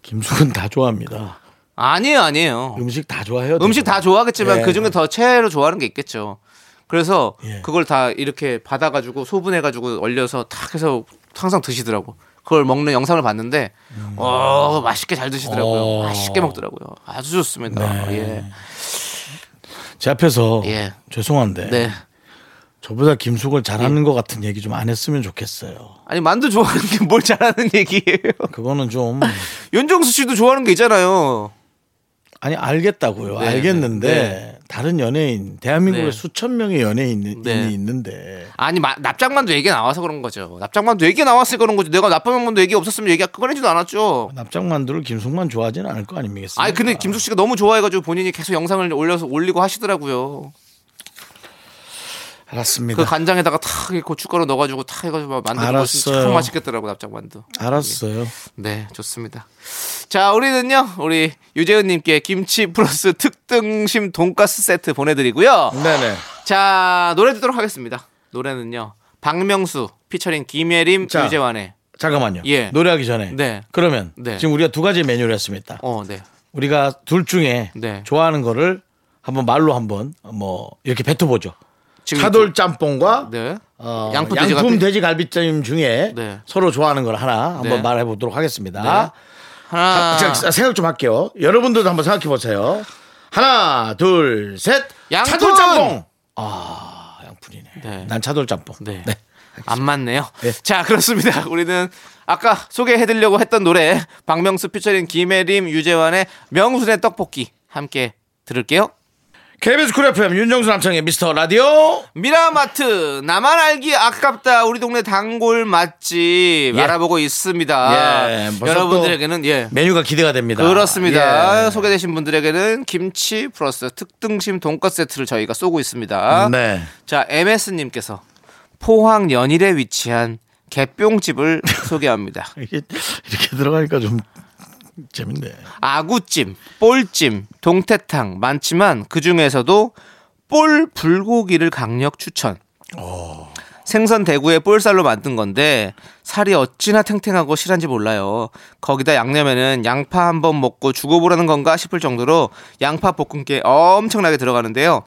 김숙은 다 좋아합니다. 아니에요, 아니에요. 음식 다 좋아해요. 음식 다 좋아하겠지만 예. 그 중에 더 최애로 좋아하는 게 있겠죠. 그래서 예. 그걸 다 이렇게 받아가지고 소분해가지고 얼려서 탁 해서 항상 드시더라고. 그걸 먹는 영상을 봤는데, 어 맛있게 잘 드시더라고요. 음. 어. 맛있게 먹더라고요. 아주 좋습니다. 네. 제 앞에서 예. 죄송한데 예. 네. 저보다 김숙을 잘하는 것 같은 얘기 좀 안 했으면 좋겠어요. 아니 만두 좋아하는 게 뭘 잘하는 얘기예요. 그거는 좀 윤정수 씨도 좋아하는 게 있잖아요. 아니 알겠다고요. 네, 알겠는데 네. 다른 연예인 대한민국에 네. 수천 명의 연예인이 네. 있는데 아니 마- 납작만두 얘기 나와서 그런 거죠. 납작만두 얘기 나왔을 그런 거지. 내가 납작만두 얘기 없었으면 얘기 꺼내지도 않았죠. 납작만두를 김숙만 좋아하지는 않을 거 아닙니까? 아니 근데 김숙 씨가 너무 좋아해가지고 본인이 계속 영상을 올려서 올리고 하시더라고요. 알았습니다. 그 간장에다가 탁 고춧가루 넣어가지고 탁 해가지고 막 만두는 것이. 참 맛있겠더라고 납작만두. 알았어요. 네, 좋습니다. 자, 우리는요, 우리 유재은님께 김치 플러스 특등심 돈가스 세트 보내드리고요. 네네. 자, 노래 듣도록 하겠습니다. 노래는요, 박명수 피처링 김예림 자. 유재환의 잠깐만요. 예. 노래하기 전에. 네. 그러면 네. 지금 우리가 두 가지 메뉴를 했습니다. 어, 네. 우리가 둘 중에 네. 좋아하는 거를 한번 말로 한번 뭐 이렇게 뱉어보죠. 차돌 짬뽕과 네. 어, 양품 양품, 돼지갈비? 돼지 갈비찜 중에 네. 서로 좋아하는 걸 하나 한번 네. 말해 보도록 하겠습니다. 네. 하나, 자, 생각 좀 할게요. 여러분들도 한번 생각해 보세요. 하나, 둘, 셋. 양푼! 차돌 짬뽕. 아, 양푼이네. 네. 난 차돌 짬뽕. 네. 네. 안 맞네요. 네. 자, 그렇습니다. 우리는 아까 소개해드리려고 했던 노래 박명수 피처링 김혜림 유재환의 명순의 떡볶이 함께 들을게요. KBS 쿨 FM 윤정수 남창희의 미스터 라디오. 미라마트 나만 알기 아깝다 우리 동네 단골 맛집 예. 알아보고 있습니다. 예, 여러분들에게는 예. 메뉴가 기대가 됩니다. 그렇습니다. 예. 소개되신 분들에게는 김치 플러스 특등심 돈가스 세트를 저희가 쏘고 있습니다. 네. 자, MS님께서 포항 연일에 위치한 개뿅집을 소개합니다. 이게 이렇게 들어가니까 좀 재밌네. 아구찜, 볼찜, 동태탕 많지만 그 중에서도 볼 불고기를 강력 추천. 생선 대구에 볼살로 만든 건데 살이 어찌나 탱탱하고 실한지 몰라요. 거기다 양념에는 양파 한 번 먹고 죽어보라는 건가 싶을 정도로 양파 볶음깨 엄청나게 들어가는데요.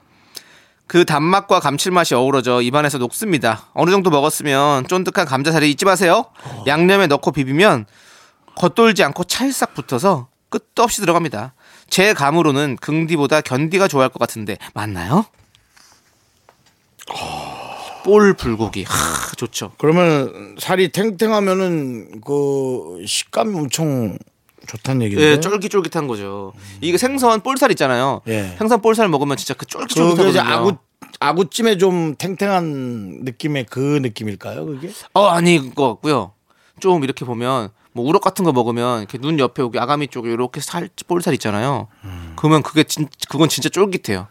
그 단맛과 감칠맛이 어우러져 입안에서 녹습니다. 어느 정도 먹었으면 쫀득한 감자살이 잊지 마세요. 양념에 넣고 비비면 겉돌지 않고 찰싹 붙어서 끝도 없이 들어갑니다. 제 감으로는 긍디보다 견디가 좋아할 것 같은데 맞나요? 볼 불고기 하, 좋죠. 그러면 살이 탱탱하면은 그 식감이 엄청 좋다는 얘기인데. 예, 쫄깃쫄깃한 거죠. 이게 생선 볼살 있잖아요. 예. 생선 볼살 먹으면 진짜 그 그게 이제 쫄깃쫄깃하거든요. 아구 아구찜에 좀 탱탱한 느낌의 그 느낌일까요? 그게? 어 아닌 것 같고요. 좀 이렇게 보면 뭐 우럭 같은 거 먹으면 이렇게 눈 옆에 여기 아가미 쪽에 이렇게 살 볼살 있잖아요. 음. 그러면 그게 진 그건 진짜 쫄깃해요.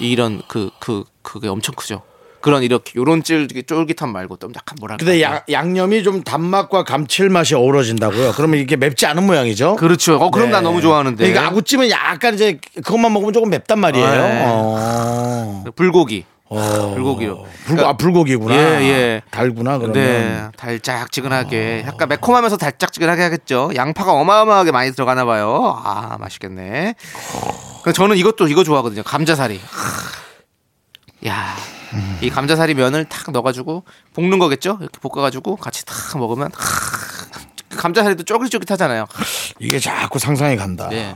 이런 그그 그, 게 엄청 크죠. 그런 이렇게 요런 쫄 쫄깃함 말고 좀 약간 뭐랄까. 근데 야- 양념이 좀 단맛과 감칠맛이 어우러진다고요. 그러면 이게 맵지 않은 모양이죠? 그렇죠. 어 그럼 네. 난 너무 좋아하는데. 그러니까 아구찜은 약간 이제 그것만 먹으면 조금 맵단 말이에요. 네. 어. 불고기. 어. 불고기로. 불, 아, 불고기구나. 예, 예. 달구나, 그러면. 네, 달짝지근하게 약간 매콤하면서 달짝지근하게 하겠죠. 양파가 어마어마하게 많이 들어가나 봐요. 아 맛있겠네. 저는 이것도 이거 좋아하거든요. 감자살이. 하, 야, 이 감자살이 면을 탁 넣어가지고 볶는 거겠죠? 이렇게 볶아가지고 같이 탁 먹으면 하, 감자살이도 쫄깃쫄깃하잖아요. 이게 자꾸 상상이 간다. 네.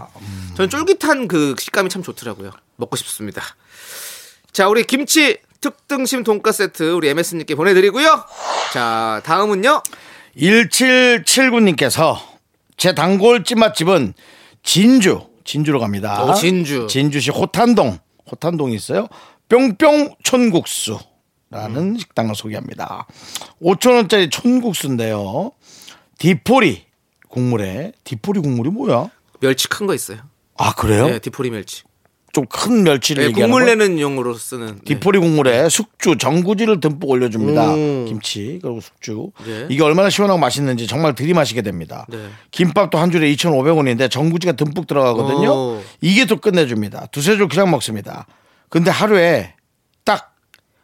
저는 쫄깃한 그 식감이 참 좋더라고요. 먹고 싶습니다. 자, 우리 김치 특등심 돈가스 세트 우리 MS님께 보내드리고요. 자, 다음은요. 1779님께서 제 단골 찜맛집은 진주, 진주로 갑니다. 오, 진주. 진주시 호탄동, 호탄동이 있어요. 뿅뿅 촌국수 라는 음. 식당을 소개합니다. 5천원짜리 촌국수인데요. 디포리 국물에, 디포리 국물이 뭐야? 멸치 큰 거 있어요. 아, 그래요? 네, 디포리 멸치. 좀 큰 멸치를 네, 얘기하는 국물? 내는 용으로 쓰는. 네. 디포리 국물에 숙주, 전구지를 듬뿍 올려줍니다. 오. 김치 그리고 숙주. 네. 이게 얼마나 시원하고 맛있는지 정말 들이마시게 됩니다. 네. 김밥도 한 줄에 2,500원인데 전구지가 듬뿍 들어가거든요. 오. 이게 또 끝내줍니다. 두세 줄 그냥 먹습니다. 근데 하루에 딱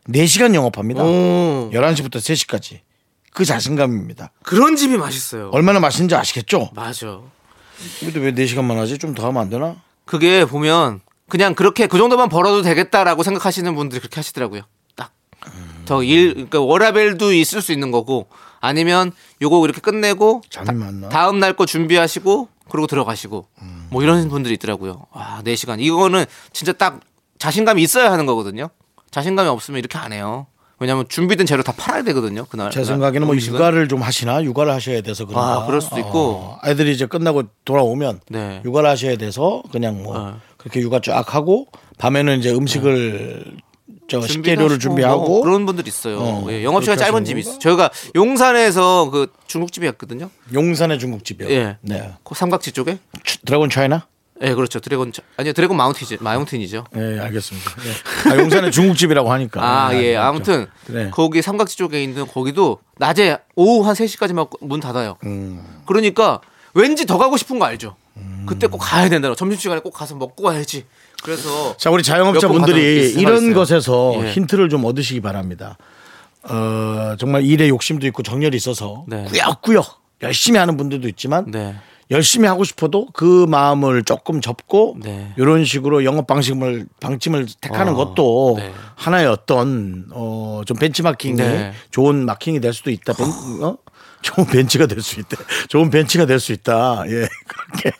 4시간 영업합니다. 오. 11시부터 3시까지. 그 자신감입니다. 그런 집이 맛있어요. 얼마나 맛있는지 아시겠죠? 맞아. 근데 왜 4시간만 하지? 좀 더 하면 안 되나? 그게 보면 그냥 그렇게 그 정도만 벌어도 되겠다라고 생각하시는 분들이 그렇게 하시더라고요. 딱. 더 일, 그러니까 워라벨도 있을 수 있는 거고 아니면 요거 이렇게 끝내고 많나? 다음 날 거 준비하시고 그러고 들어가시고 뭐 이런 분들이 있더라고요. 와, 4시간. 이거는 진짜 딱 자신감이 있어야 하는 거거든요. 자신감이 없으면 이렇게 안 해요. 왜냐면 준비된 재료 다 팔아야 되거든요. 그날. 제 생각에는 뭐 음식은. 육아를 좀 하시나? 육아를 하셔야 돼서 그런가? 아, 그럴 수도 있고. 어, 아이들이 이제 끝나고 돌아오면 네. 육아를 하셔야 돼서 그냥 뭐 어. 그렇게 육아 쫙 하고 밤에는 이제 음식을 저 준비도 식재료를 준비하고 뭐 그런 분들 있어요. 어, 예, 영업 시간 그렇게 짧은 집이 건가? 있어 요. 저희가 용산에서 그 중국집이었거든요. 용산의 중국집이요. 예. 네. 그 삼각지 쪽에. 치- Dragon China? 예, 그렇죠. Dragon 차- 아니요, Dragon Mountain이죠. Mountain이죠. 예, 알겠습니다. 예. 아, 용산에 중국집이라고 하니까. 아, 예. 알겠죠. 아무튼 그래. 거기 삼각지 쪽에 있는 거기도 낮에 오후 한 3시까지만 문 닫아요. 음. 그러니까 왠지 더 가고 싶은 거 알죠? 그때 꼭 가야 된다. 점심시간에 꼭 가서 먹고 와야지. 그래서 자, 우리 자영업자분들이 이런. 것에서 예. 힌트를 좀 얻으시기 바랍니다. 어, 정말 일에 욕심도 있고 정열이 있어서 네. 꾸역꾸역 열심히 하는 분들도 있지만 네. 열심히 하고 싶어도 그 마음을 조금 접고 네. 이런 식으로 영업 방식을 방침을 택하는 어, 것도 네. 하나의 어떤 어, 좀 벤치마킹이 네. 좋은 마킹이 될 수도 있다. 벤, 어? 좋은 벤치가 될 수 있다. 좋은 벤치가 될 수 있다. 예, 그렇게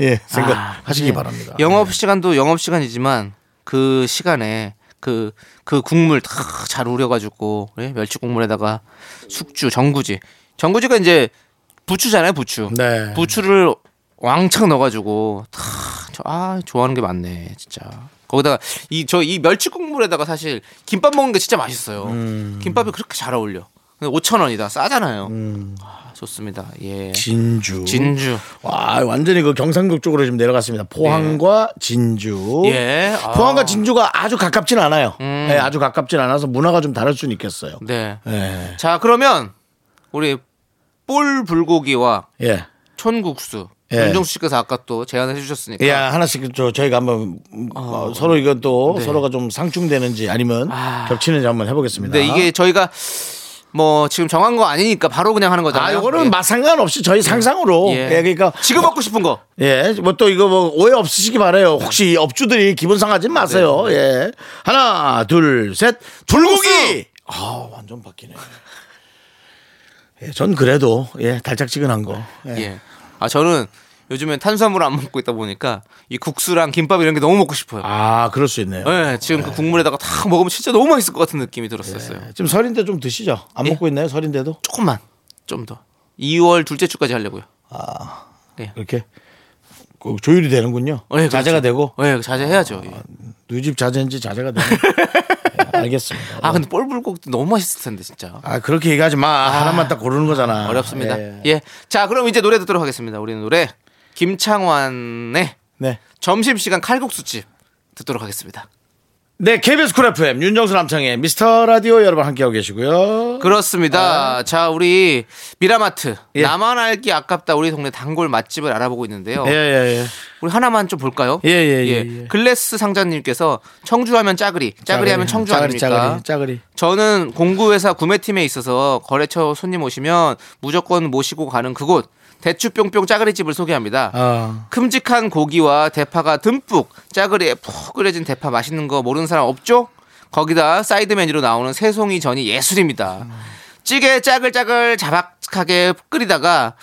예 생각하시기 네. 바랍니다. 영업 시간도 영업 시간이지만 그 시간에 그, 그 국물 다 잘 우려가지고, 예? 멸치 국물에다가 숙주, 전구지. 전구지가 이제 부추잖아요, 부추. 네. 부추를 왕창 넣어가지고, 다, 저, 아, 좋아하는 게 많네, 진짜. 거기다가 이, 저, 이 멸치 국물에다가 사실 김밥 먹는 게 진짜 맛있어요. 음. 김밥이 그렇게 잘 어울려. 5천 원이다. 싸잖아요. 아, 좋습니다. 예. 음. 진주. 진주. 와 완전히 그 경상도 쪽으로 지금 내려갔습니다. 포항과 진주. 예. 아. 포항과 진주가 아주 가깝진 않아요. 음. 예, 아주 가깝진 않아서 문화가 좀 다를 수는 있겠어요. 네. 예. 자, 그러면 우리 볼 불고기와 예. 촌국수. 예. 윤정수 씨께서 아까 또 제안해 주셨으니까. 예, 하나씩 저 저희가 한번 음, 어, 서로 이건 또 네. 서로가 좀 상충되는지 아니면 아. 겹치는지 한번 해보겠습니다. 근데 이게 저희가 뭐 지금 정한 거 아니니까 바로 그냥 하는 거잖아요. 아, 이거는 예. 맛 상관 없이 저희 상상으로. 예. 예, 그러니까 지금 먹고 싶은 거. 예, 뭐 또 이거 뭐 오해 없으시기 바래요. 혹시 이 업주들이 기분 상하지 마세요. 네. 예. 하나, 둘, 셋. 불고기! 아, 완전 바뀌네. 예, 전 그래도 예, 달짝지근한 거. 예. 예. 아 저는 요즘엔 탄수화물 안 먹고 있다 보니까 이 국수랑 김밥 이런 게 너무 먹고 싶어요. 아, 그럴 수 있네요. 예, 지금 그 국물에다가 다 먹으면 진짜 너무 맛있을 것 같은 느낌이 들었었어요. 예, 지금 설인데 좀 드시죠. 안 예. 먹고 있나요? 설인데도? 조금만 좀 더. 2월 둘째 주까지 하려고요. 이렇게 그 조율이 되는군요. 예, 그렇죠. 자제가 되고 예, 자제해야죠. 예. 누집 자제인지 자제가 되는. 예, 알겠습니다. 아 근데 볼불고기도 너무 맛있을 텐데 진짜. 아, 그렇게 얘기하지 마. 하나만 딱 고르는 거잖아. 어렵습니다. 예. 예. 자, 그럼 이제 노래 듣도록 하겠습니다. 우리는 노래 김창완의 네. 점심시간 칼국수집 듣도록 하겠습니다. 네, KBS 쿨 FM 윤정수 남창희 미스터 라디오 여러분 함께하고 계시고요. 그렇습니다. 자, 우리 미라마트 아. 예. 나만 알기 아깝다 우리 동네 단골 맛집을 알아보고 있는데요. 예, 예, 예. 우리 하나만 좀 볼까요? 예, 예, 예, 예. 글래스 상자님께서 청주하면 짜글이, 짜글이 하면 청주 짜글이, 아닙니까? 짜글이, 짜글이. 저는 공구회사 구매팀에 있어서 거래처 손님 오시면 무조건 모시고 가는 그곳 대추뿅뿅 짜글이집을 소개합니다. 아, 큼직한 고기와 대파가 듬뿍 짜글이에 푹 끓여진 대파 맛있는 거 모르는 사람 없죠? 거기다 사이드 메뉴로 나오는 새송이 전이 예술입니다. 찌개 짜글짜글 자박하게 끓이다가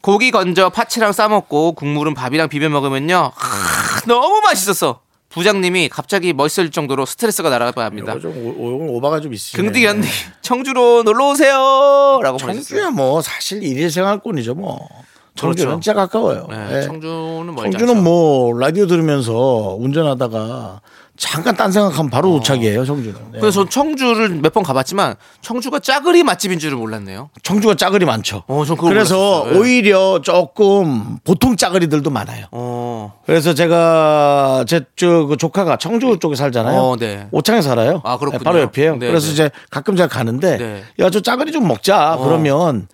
고기 건져 파채랑 싸먹고 국물은 밥이랑 비벼 먹으면요 아, 너무 맛있어서 부장님이 갑자기 멋있을 정도로 스트레스가 날아가야 합니다. 좀 오, 오바가 좀 있으시네. 긍디 견디 청주로 놀러 오세요라고. 청주야 뭐 사실 일일생활권이죠 뭐. 청주는 그렇죠. 진짜 가까워요. 네, 예. 청주는 멀지 청주는 않죠. 뭐 라디오 들으면서 운전하다가 잠깐 딴 생각하면 바로 도착이에요. 청주는. 네. 그래서 전 청주를 몇 번 가봤지만 청주가 짜그리 맛집인 줄을 몰랐네요. 청주가 짜글이 많죠. 어, 전 그걸 그래서 몰랐어요. 예. 오히려 조금 보통 짜글이들도 많아요. 어, 그래서 제가 제저그 조카가 청주 쪽에 살잖아요. 어, 네. 오창에 살아요. 아, 그렇군요. 바로 옆이에요. 네, 그래서 네. 이제 가끔 제가 가는데 네. 야 저 짜글이 좀 먹자. 어. 그러면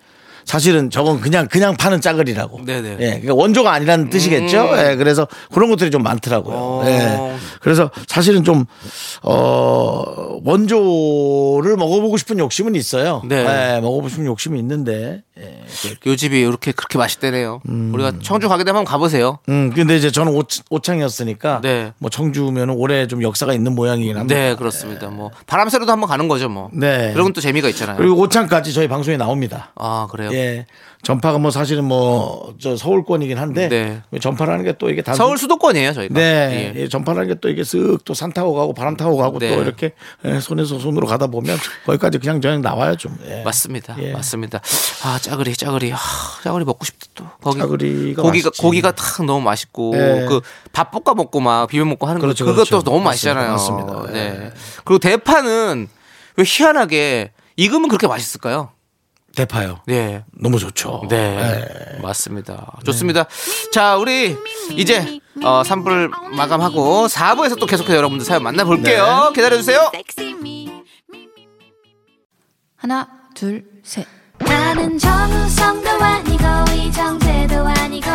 사실은 저건 그냥 그냥 파는 짜글이라고. 네, 네. 예, 그러니까 원조가 아니라는 뜻이겠죠. 음. 예, 그래서 그런 것들이 좀 많더라고요. 어. 예. 그래서 사실은 좀 어, 원조를 먹어보고 싶은 욕심은 있어요. 네. 예, 먹어보고 싶은 욕심이 있는데. 예, 요 집이 이렇게 그렇게 맛있대네요. 우리가 청주 가게 되면 한번 가보세요. 음, 근데 이제 저는 오, 오창이었으니까 네. 뭐 청주면 오래 좀 역사가 있는 모양이긴 합니다. 네, 그렇습니다. 뭐 바람 쐬러도 한번 가는 거죠, 뭐. 네. 그런 또 재미가 있잖아요. 그리고 오창까지 저희 방송에 나옵니다. 아, 그래요? 예. 전파가 뭐 사실은 뭐 저 서울권이긴 한데 네. 전파라는 게 또 이게 단순 서울 수도권이에요, 저희가. 네, 예. 예, 전파라는 게 또 이게 쓱 또 산 타고 가고 바람 타고 가고 네. 또 이렇게 예, 손에서 손으로 가다 보면 거기까지 그냥 저냥 나와요 좀. 예. 맞습니다. 예. 맞습니다. 아, 짜그리, 짜그리. 아, 짜그리 먹고 싶다 또. 거기 짜그리가 고기가 맛있지. 고기가 탁 너무 맛있고 예. 그밥 볶아 먹고 막 비벼 먹고 하는 그렇죠, 거 그것도 그렇죠. 너무 맞습니다. 맛있잖아요. 맞습니다. 네. 예. 그리고 대파는 왜 희한하게 익으면 그렇게 맛있을까요? 대파요. 네. 너무 좋죠. 네. 맞습니다. 좋습니다. 자, 우리 이제 어, 3부를 마감하고 4부에서 또 계속해서 여러분들 사연 만나볼게요. 기다려주세요. 하나, 둘, 셋. 나는 정우성도 아니고 이정재도 아니고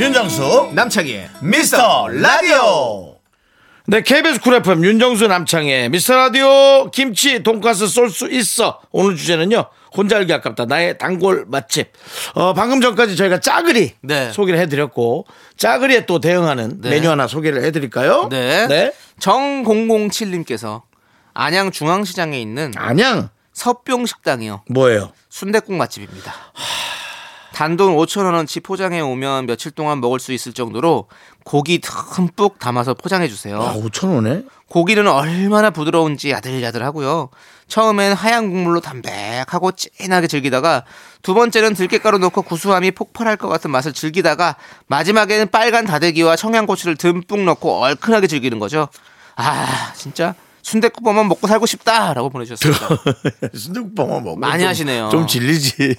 윤정수 남창희의 미스터 라디오. 네, KBS 쿨 FM 윤정수 남창희 미스터 라디오 김치 돈가스 쏠 수 있어. 오늘 주제는요. 혼자 알기 아깝다. 나의 단골 맛집. 어, 방금 전까지 저희가 짜글이 네. 소개를 해드렸고 짜글이에 또 대응하는 네. 메뉴 하나 소개를 해드릴까요? 네. 정007님께서 안양 중앙시장에 있는 안양 서뿅 식당이요. 뭐예요? 순대국 맛집입니다. 단돈 5천 원어치 포장해 오면 며칠 동안 먹을 수 있을 정도로 고기 듬뿍 담아서 포장해 주세요. 아, 5천 원에? 고기는 얼마나 부드러운지 야들야들하고요. 처음엔 하얀 국물로 담백하고 진하게 즐기다가 두 번째는 들깨가루 넣고 구수함이 폭발할 것 같은 맛을 즐기다가 마지막에는 빨간 다대기와 청양고추를 듬뿍 넣고 얼큰하게 즐기는 거죠. 아 진짜 순대국밥만 먹고 살고 싶다라고 보내주셨습니다. 순대국밥만 먹고 많이 좀- 하시네요. 좀 질리지.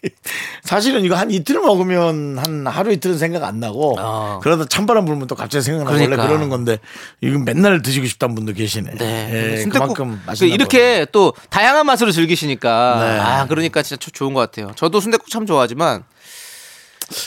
사실은 이거 한 이틀 먹으면 한 하루 이틀은 생각 안 나고 어. 그러다 찬바람 불면 또 갑자기 생각나고 원래 그러니까. 그러는 건데 이건 맨날 드시고 싶다는 분도 계시네. 네. 예, 그만큼 그 이렇게 또 다양한 맛으로 즐기시니까 네. 아 그러니까 진짜 조- 좋은 것 같아요. 저도 순대국 참 좋아하지만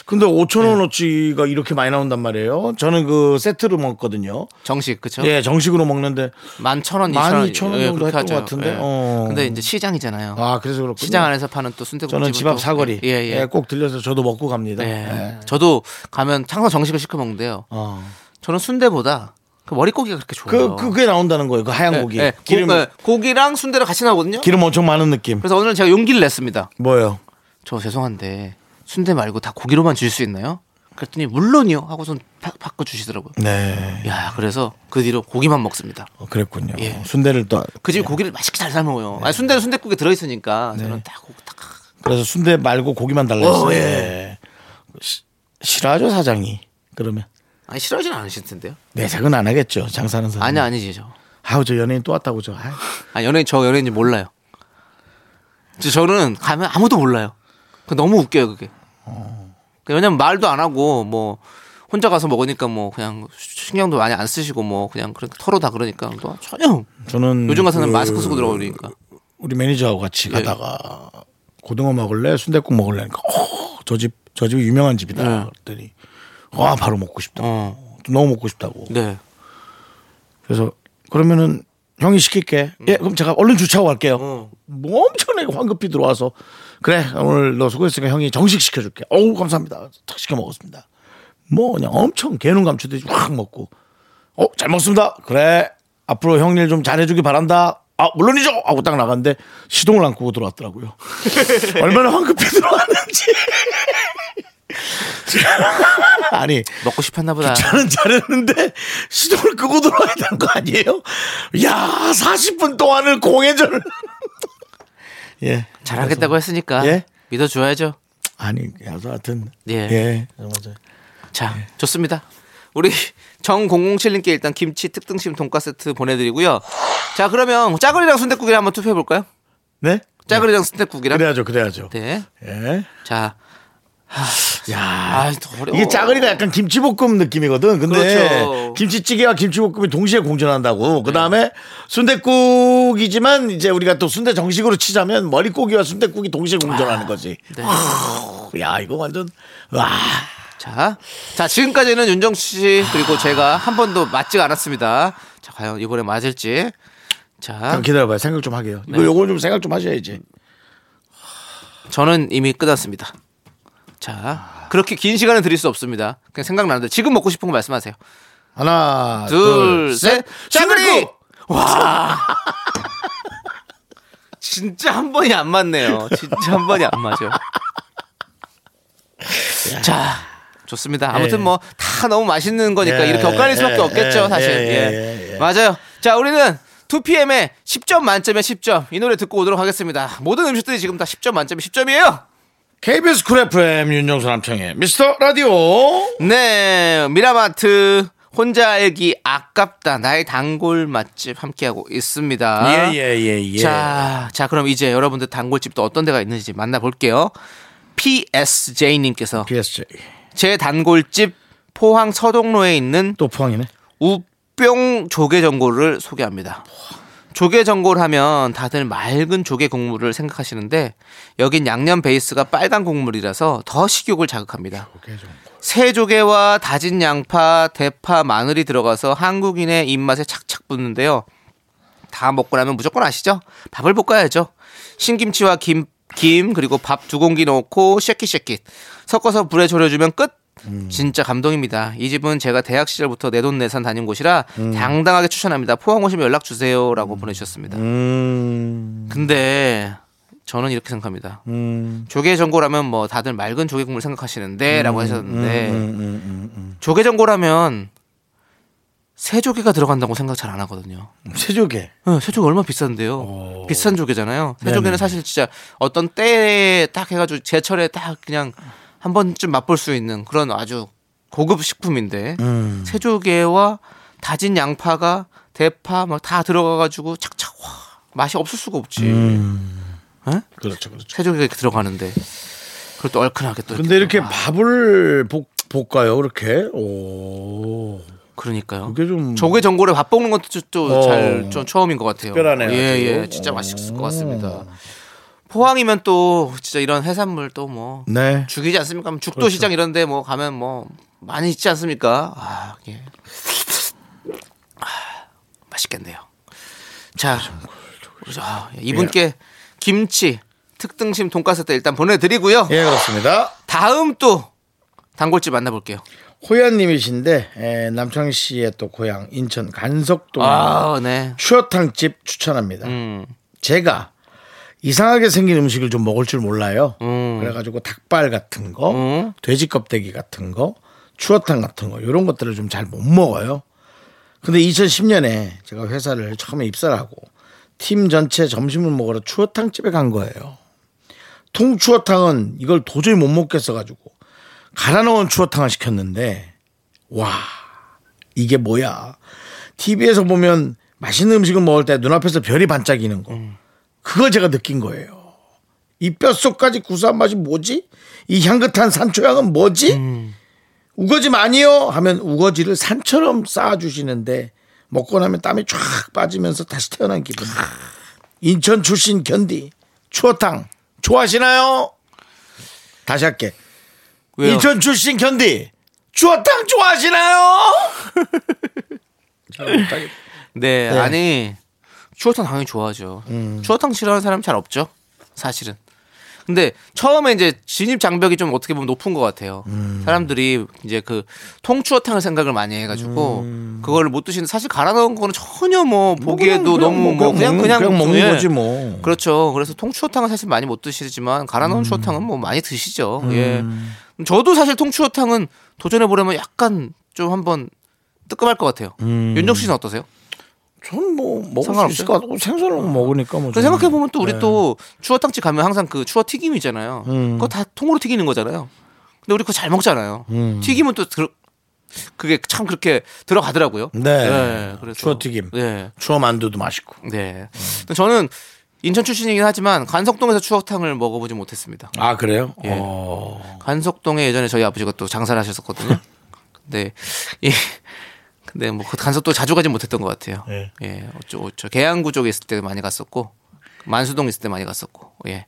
근데 5천 네. 원어치가 이렇게 많이 나온단 말이에요. 저는 그 세트로 먹거든요. 정식 그쵸? 예, 정식으로 먹는데 만 천 원, 만 이천 원, 예, 정도 했던 것 하죠. 같은데. 예. 어. 근데 이제 시장이잖아요. 아 그래서 그렇군요. 시장 안에서 파는 또 순대국 저는 집 앞 사거리 예, 예. 예, 꼭 들려서 저도 먹고 갑니다. 예. 예. 저도 가면 항상 정식을 시켜 먹는데요. 어. 저는 순대보다 그 머리고기가 그렇게 그 좋아요. 그게 나온다는 거예요. 그 하얀 예, 고기. 예. 기름 고, 예, 고기랑 순대를 같이 나오거든요. 기름 엄청 많은 느낌. 그래서 오늘 제가 용기를 냈습니다. 뭐예요? 저 죄송한데 순대 말고 다 고기로만 주실 수 있나요? 그랬더니 물론이요 하고선 바, 바꿔 주시더라고요. 네. 야 그래서 그 뒤로 고기만 먹습니다. 어, 그랬군요. 예. 순대를 또 그 집에 고기를 맛있게 잘 삶아요. 아니, 순대는 순대국에 들어 있으니까 저는 딱 고기 딱 그래서 순대 말고 고기만 달라 어, 했어요. 예. 예. 시- 싫어하죠 사장이. 그러면 아니 싫어하진 않으실 텐데요. 내색은 안 하겠죠. 장사하는 사람. 아니 아니지 저. 아우 저 연예인 또 왔다고 저. 아유. 아 연예인 저 연예인지 몰라요. 저- 저는 가면 아무도 몰라요. 그 너무 웃겨요 그게. 그 왜냐면 말도 안 하고 뭐 혼자 가서 먹으니까 뭐 그냥 신경도 많이 안 쓰시고 뭐 그냥 그렇게 털어 다 그러니까 또 전혀 저는 요즘 같아서는 그 마스크 쓰고 들어오니까 우리 매니저하고 같이 예. 가다가 고등어 먹을래 순대국 먹을래니까 어, 저집 저 집이 유명한 집이다. 네. 그랬더니 와 바로 먹고 싶다. 어. 너무 먹고 싶다고. 네. 그래서 그러면은 형이 시킬게. 예, 그럼 제가 얼른 주차하고 갈게요. 어. 뭐 엄청나게 황급히 들어와서 그래 오늘 너 수고했으니까 형이 정식 시켜줄게. 어우 감사합니다. 탁 시켜 먹었습니다. 뭐 그냥 엄청 개눈 감추듯이 확 먹고 어잘 먹습니다. 그래 앞으로 형일 좀 잘해주기 바란다. 아 물론이죠 하고 딱 나갔는데 시동을 안 끄고 들어왔더라고요. 얼마나 황급히 들어왔는지. 아니 먹고 싶었나 보다. 저는 잘했는데 시동을 끄고 들어와야 되는 거 아니에요? 야 40분 동안을 공회전을 예 잘하겠다고 했으니까 예? 믿어줘야죠. 아니 하여튼 예. 예 맞아요 자, 좋습니다. 우리 정007님께 일단 김치 특등심 돈가스 세트 보내드리고요. 자, 그러면 짜글이랑 순대국이랑 한번 투표해 볼까요? 네 짜글이랑 순대국이랑. 그래야죠 그래야죠 네. 예. 자, 야 아. 이게 짜글이가 약간 김치볶음 느낌이거든. 근데 그렇죠. 김치찌개와 김치볶음이 동시에 공존한다고. 그 다음에 순대국이지만 이제 우리가 또 순대 정식으로 치자면 머릿고기와 순대국이 동시에 공존하는 거지. 네. 야 이거 완전 와. 자, 자, 지금까지는 윤정수 씨 그리고 제가 한 번도 맞지가 않았습니다. 자, 과연 이번에 맞을지. 자, 기다려봐요. 생각 좀 하게요. 네. 이거 요거 좀 생각 좀 하셔야지. 저는 이미 끝났습니다. 자, 그렇게 긴 시간을 드릴 수 없습니다. 그냥 생각나는데 지금 먹고 싶은 거 말씀하세요. 하나, 둘, 둘, 셋. 순대국! 와. 진짜 한 번이 안 맞네요. 진짜 한 번이 안 맞아. 자, 좋습니다. 아무튼 예. 뭐다 너무 맛있는 거니까 예, 이렇게 엇갈릴 수밖에 예, 없겠죠, 예, 사실. 예, 예, 예, 예. 맞아요. 자, 우리는 2PM의 10점 만점에 10점 이 노래 듣고 오도록 하겠습니다. 모든 음식들이 지금 다 10점 만점에 10점이에요. KBS 쿨 FM 윤정수 남창희 미스터 라디오. 네, 미라마트 혼자 알기 아깝다 나의 단골 맛집 함께하고 있습니다. 예, 예, 예, 예. 자, 자 그럼 이제 여러분들 단골집도 어떤 데가 있는지 만나볼게요. PSJ님께서 PSJ. 제 단골집 포항 서동로에 있는 또 포항이네. 우뿅 조개전골을 소개합니다. 조개 전골 하면 다들 맑은 조개 국물을 생각하시는데 여긴 양념 베이스가 빨간 국물이라서 더 식욕을 자극합니다. 새조개와 다진 양파, 대파, 마늘이 들어가서 한국인의 입맛에 착착 붙는데요. 다 먹고 나면 무조건 아시죠? 밥을 볶아야죠. 신김치와 김, 김 그리고 밥 두 공기 넣고 쉐킷쉐킷 섞어서 불에 졸여주면 끝. 진짜 감동입니다. 이 집은 제가 대학 시절부터 내돈내산 다닌 곳이라 당당하게 추천합니다. 포항 오시면 연락 주세요라고 보내주셨습니다. 음, 근데 저는 이렇게 생각합니다. 음, 조개 전골하면 뭐 다들 맑은 조개 국물 생각하시는데라고 하셨는데 음, 음, 음, 조개 전골하면 새조개가 들어간다고 생각 잘 안 하거든요. 음. 새조개. 네, 새조개 얼마 나 비싼데요. 비싼 조개잖아요. 새조개는 네네. 사실 진짜 어떤 때에 딱 해가지고 제철에 딱 그냥 한 번쯤 맛볼 수 있는 그런 아주 고급 식품인데 음. 새조개와 다진 양파가 대파 막 다 들어가가지고 착착 와 맛이 없을 수가 없지. 음. 에? 그렇죠, 그렇죠. 새조개가 이렇게 들어가는데 그걸 또 얼큰하게 또 근데 이렇게 아, 밥을 볶, 볶아요, 그렇게? 오. 그러니까요. 그게 좀. 조개 전골에 밥 볶는 것도 어. 또잘좀 처음인 것 같아요. 특별하네요, 예. 예, 진짜 맛있을 것 같습니다. 포항이면 또 진짜 이런 해산물 또뭐 네. 죽이지 않습니까? 뭐 죽도 그렇죠. 시장 이런데 뭐 가면 뭐 많이 있지 않습니까? 아, 예. 아, 맛있겠네요. 자, 아, 이분께 김치 특등심 돈가스 때 일단 보내드리고요. 예, 그렇습니다. 다음 또 단골집 만나볼게요. 호야님이신데, 에, 남창희 씨의 또 고향, 인천 간석동. 아, 네. 추어탕집 추천합니다. 음, 제가 이상하게 생긴 음식을 좀 먹을 줄 몰라요. 음. 그래가지고 닭발 같은 거, 음. 돼지 껍데기 같은 거, 추어탕 같은 거 이런 것들을 좀 잘 못 먹어요. 근데 2010년에 제가 회사를 처음에 입사를 하고 팀 전체 점심을 먹으러 추어탕 집에 간 거예요. 통추어탕은 이걸 도저히 못 먹겠어가지고 갈아 넣은 추어탕을 시켰는데 와 이게 뭐야? TV에서 보면 맛있는 음식을 먹을 때 눈앞에서 별이 반짝이는 거. 그걸 제가 느낀 거예요. 이 뼛속까지 구수한 맛이 뭐지? 이 향긋한 산초향은 뭐지? 우거지 많이요? 하면 우거지를 산처럼 쌓아주시는데 먹고 나면 땀이 쫙 빠지면서 다시 태어난 기분. 인천 출신 견디 추어탕 좋아하시나요? 다시 할게. 왜요? 인천 출신 견디 추어탕 좋아하시나요? 네, 네. 아니 추어탕 당연히 좋아하죠. 음. 추어탕 싫어하는 사람 잘 없죠, 사실은. 근데 처음에 이제 진입 장벽이 좀 어떻게 보면 높은 것 같아요. 음. 사람들이 이제 그 통추어탕을 생각을 많이 해가지고 그거를 못 드시는 사실 갈아 넣은 거는 전혀 뭐 보기에도 너무 뭐 그냥 그냥, 그냥 먹는 예. 거지 뭐. 그렇죠. 그래서 통추어탕은 사실 많이 못 드시지만 갈아 음. 넣은 추어탕은 뭐 많이 드시죠. 예. 저도 사실 통추어탕은 도전해 보려면 약간 좀 한번 뜨끔할 것 같아요. 음. 윤정수 씨는 어떠세요? 저는 뭐 먹을 수 상관없어요? 있을 것 같고 생선을 먹으니까 뭐. 그. 생각해 보면 또 우리 네. 또 추어탕집 가면 항상 그 추어 튀김이잖아요. 음. 그거 다 통으로 튀기는 거잖아요. 근데 우리 그거 잘 먹잖아요. 음. 튀김은 또 들, 그게 참 그렇게 들어가더라고요. 네. 그래서 추어 튀김. 네, 추어 만두도 맛있고. 네. 근데 저는 인천 출신이긴 하지만 간석동에서 추어탕을 먹어보지 못했습니다. 아 그래요? 예. 어. 간석동에 예전에 저희 아버지가 또 장사를 하셨었거든요. 근데 이 근데 뭐그 간석도 자주 가진 못했던 것 같아요. 예. 예, 어쩌 저 계양구 쪽에 있을 때 많이 갔었고 만수동 있을 때 많이 갔었고 예.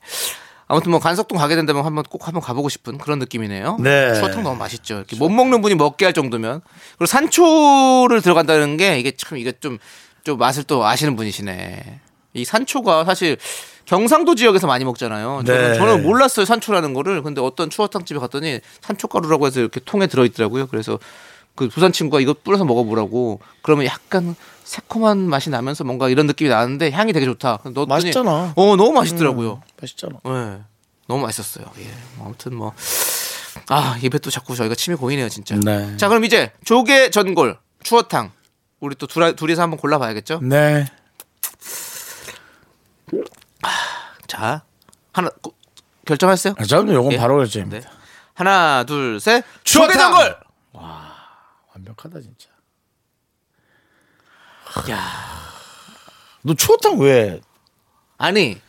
아무튼 뭐 간석동 가게 된다면 한번 꼭 한번 가보고 싶은 그런 느낌이네요. 네. 추어탕 너무 맛있죠. 이렇게 못 먹는 분이 먹게 할 정도면 그리고 산초를 들어간다는 게 이게 참 이게 좀좀 맛을 또 아시는 분이시네. 이 산초가 사실 경상도 지역에서 많이 먹잖아요. 저는, 네. 저는 몰랐어요 산초라는 거를. 근데 어떤 추어탕 집에 갔더니 산초가루라고 해서 이렇게 통에 들어있더라고요. 그래서 그 부산 친구가 이거 뿌려서 먹어보라고. 그러면 약간 새콤한 맛이 나면서 뭔가 이런 느낌이 나는데 향이 되게 좋다. 넣었더니 맛있잖아. 어 너무 맛있더라고요. 맛있잖아. 네. 너무 맛있었어요. 예. 뭐 아무튼 뭐. 아, 입에 또 자꾸 저희가 침이 고이네요, 진짜. 네. 자, 그럼 이제 조개 전골, 추어탕. 우리 또 둘, 둘이서 한번 골라봐야겠죠? 네. 자, 하나, 고- 결정하세요. 아, 저는 요건 예. 바로 결정입니다. 네. 하나, 둘, 셋. 추어탕! 조개전골. 완벽하다 진짜. 야, 너 추어탕 왜? 아니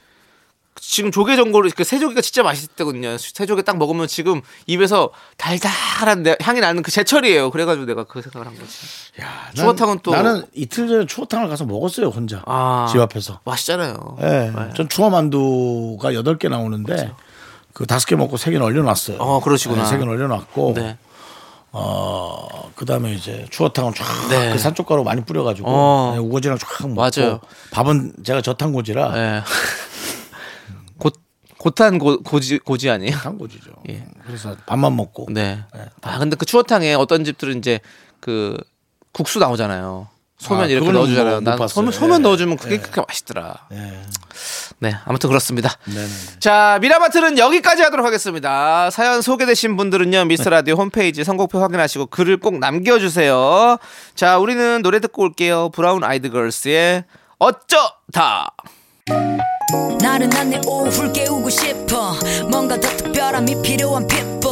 지금 조개 전골 그 새조개가 진짜 맛있거든요. 새조개 딱 먹으면 지금 입에서 달달한 내- 향이 나는 그 제철이에요. 그래가지고 내가 그 생각을 한 거지. 난- 추어탕은 또- 나는 이틀 전에 추어탕을 가서 먹었어요 혼자 아. 집 앞에서. 맛있잖아요. 예. 네. 전 추어만두가 여덟 개 나오는데 그 다섯 개 먹고 세 개는 얼려놨어요. 어, 그러시구나. 세 개는 얼려놨고 네. 어 그다음에 이제 추어탕은 쫙 네. 그 산초가루 많이 뿌려가지고 어. 네, 우거지랑 쫙 먹고 맞아요. 밥은 제가 저탄고지라 예. 곧 곧한 고, 고지 고지 아니에요? 탄고지죠. 예. 그래서 밥만 먹고 네. 아 근데 그 추어탕에 어떤 집들은 이제 그 국수 나오잖아요. 소면 아, 이렇게 넣어주잖아요. 뭐, 못 난. 소면, 소면 예. 넣어주면 그게 예. 그렇게 맛있더라. 네. 네, 아무튼 그렇습니다. 네네. 자, 미라마트는 여기까지 하도록 하겠습니다. 사연 소개되신 분들은요, 미스터 라디오 홈페이지 선곡표 확인하시고 글을 꼭 남겨주세요. 자, 우리는 노래 듣고 올게요. 브라운 아이드 걸스의 어쩌다. 나른한 내 오후를 깨우고 싶어 뭔가 더 특별함이 필요한 people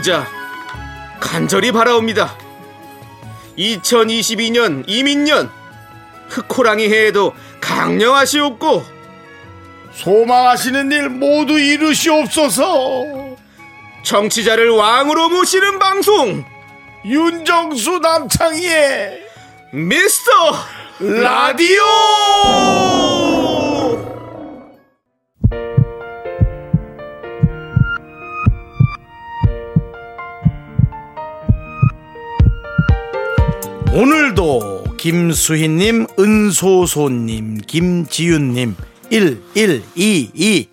소자 간절히 바라옵니다. 2022년 이민년 흑호랑이 해에도 강령하시옵고 소망하시는 일 모두 이루시옵소서. 정치자를 왕으로 모시는 방송 윤정수 남창희의 미스터 라디오. 오늘도 김수희님, 은소소님, 김지윤님, 1122,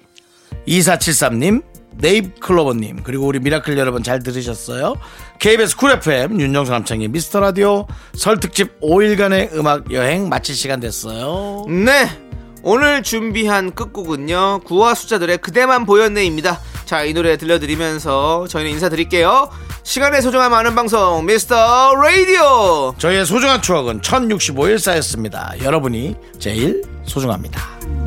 2473님, 네잎클로버님, 그리고 우리 미라클 여러분 잘 들으셨어요? KBS 쿨 FM, 윤정수 남창희 미스터 라디오 설 특집 5일간의 음악 여행 마칠 시간 됐어요. 네 오늘 준비한 끝곡은요 구와 숫자들의 그대만 보였네입니다 자 이 노래 들려드리면서 저희는 인사드릴게요 시간의 소중함 아는 방송 미스터 라디오 저희의 소중한 추억은 1065일 쌓였습니다. 여러분이 제일 소중합니다.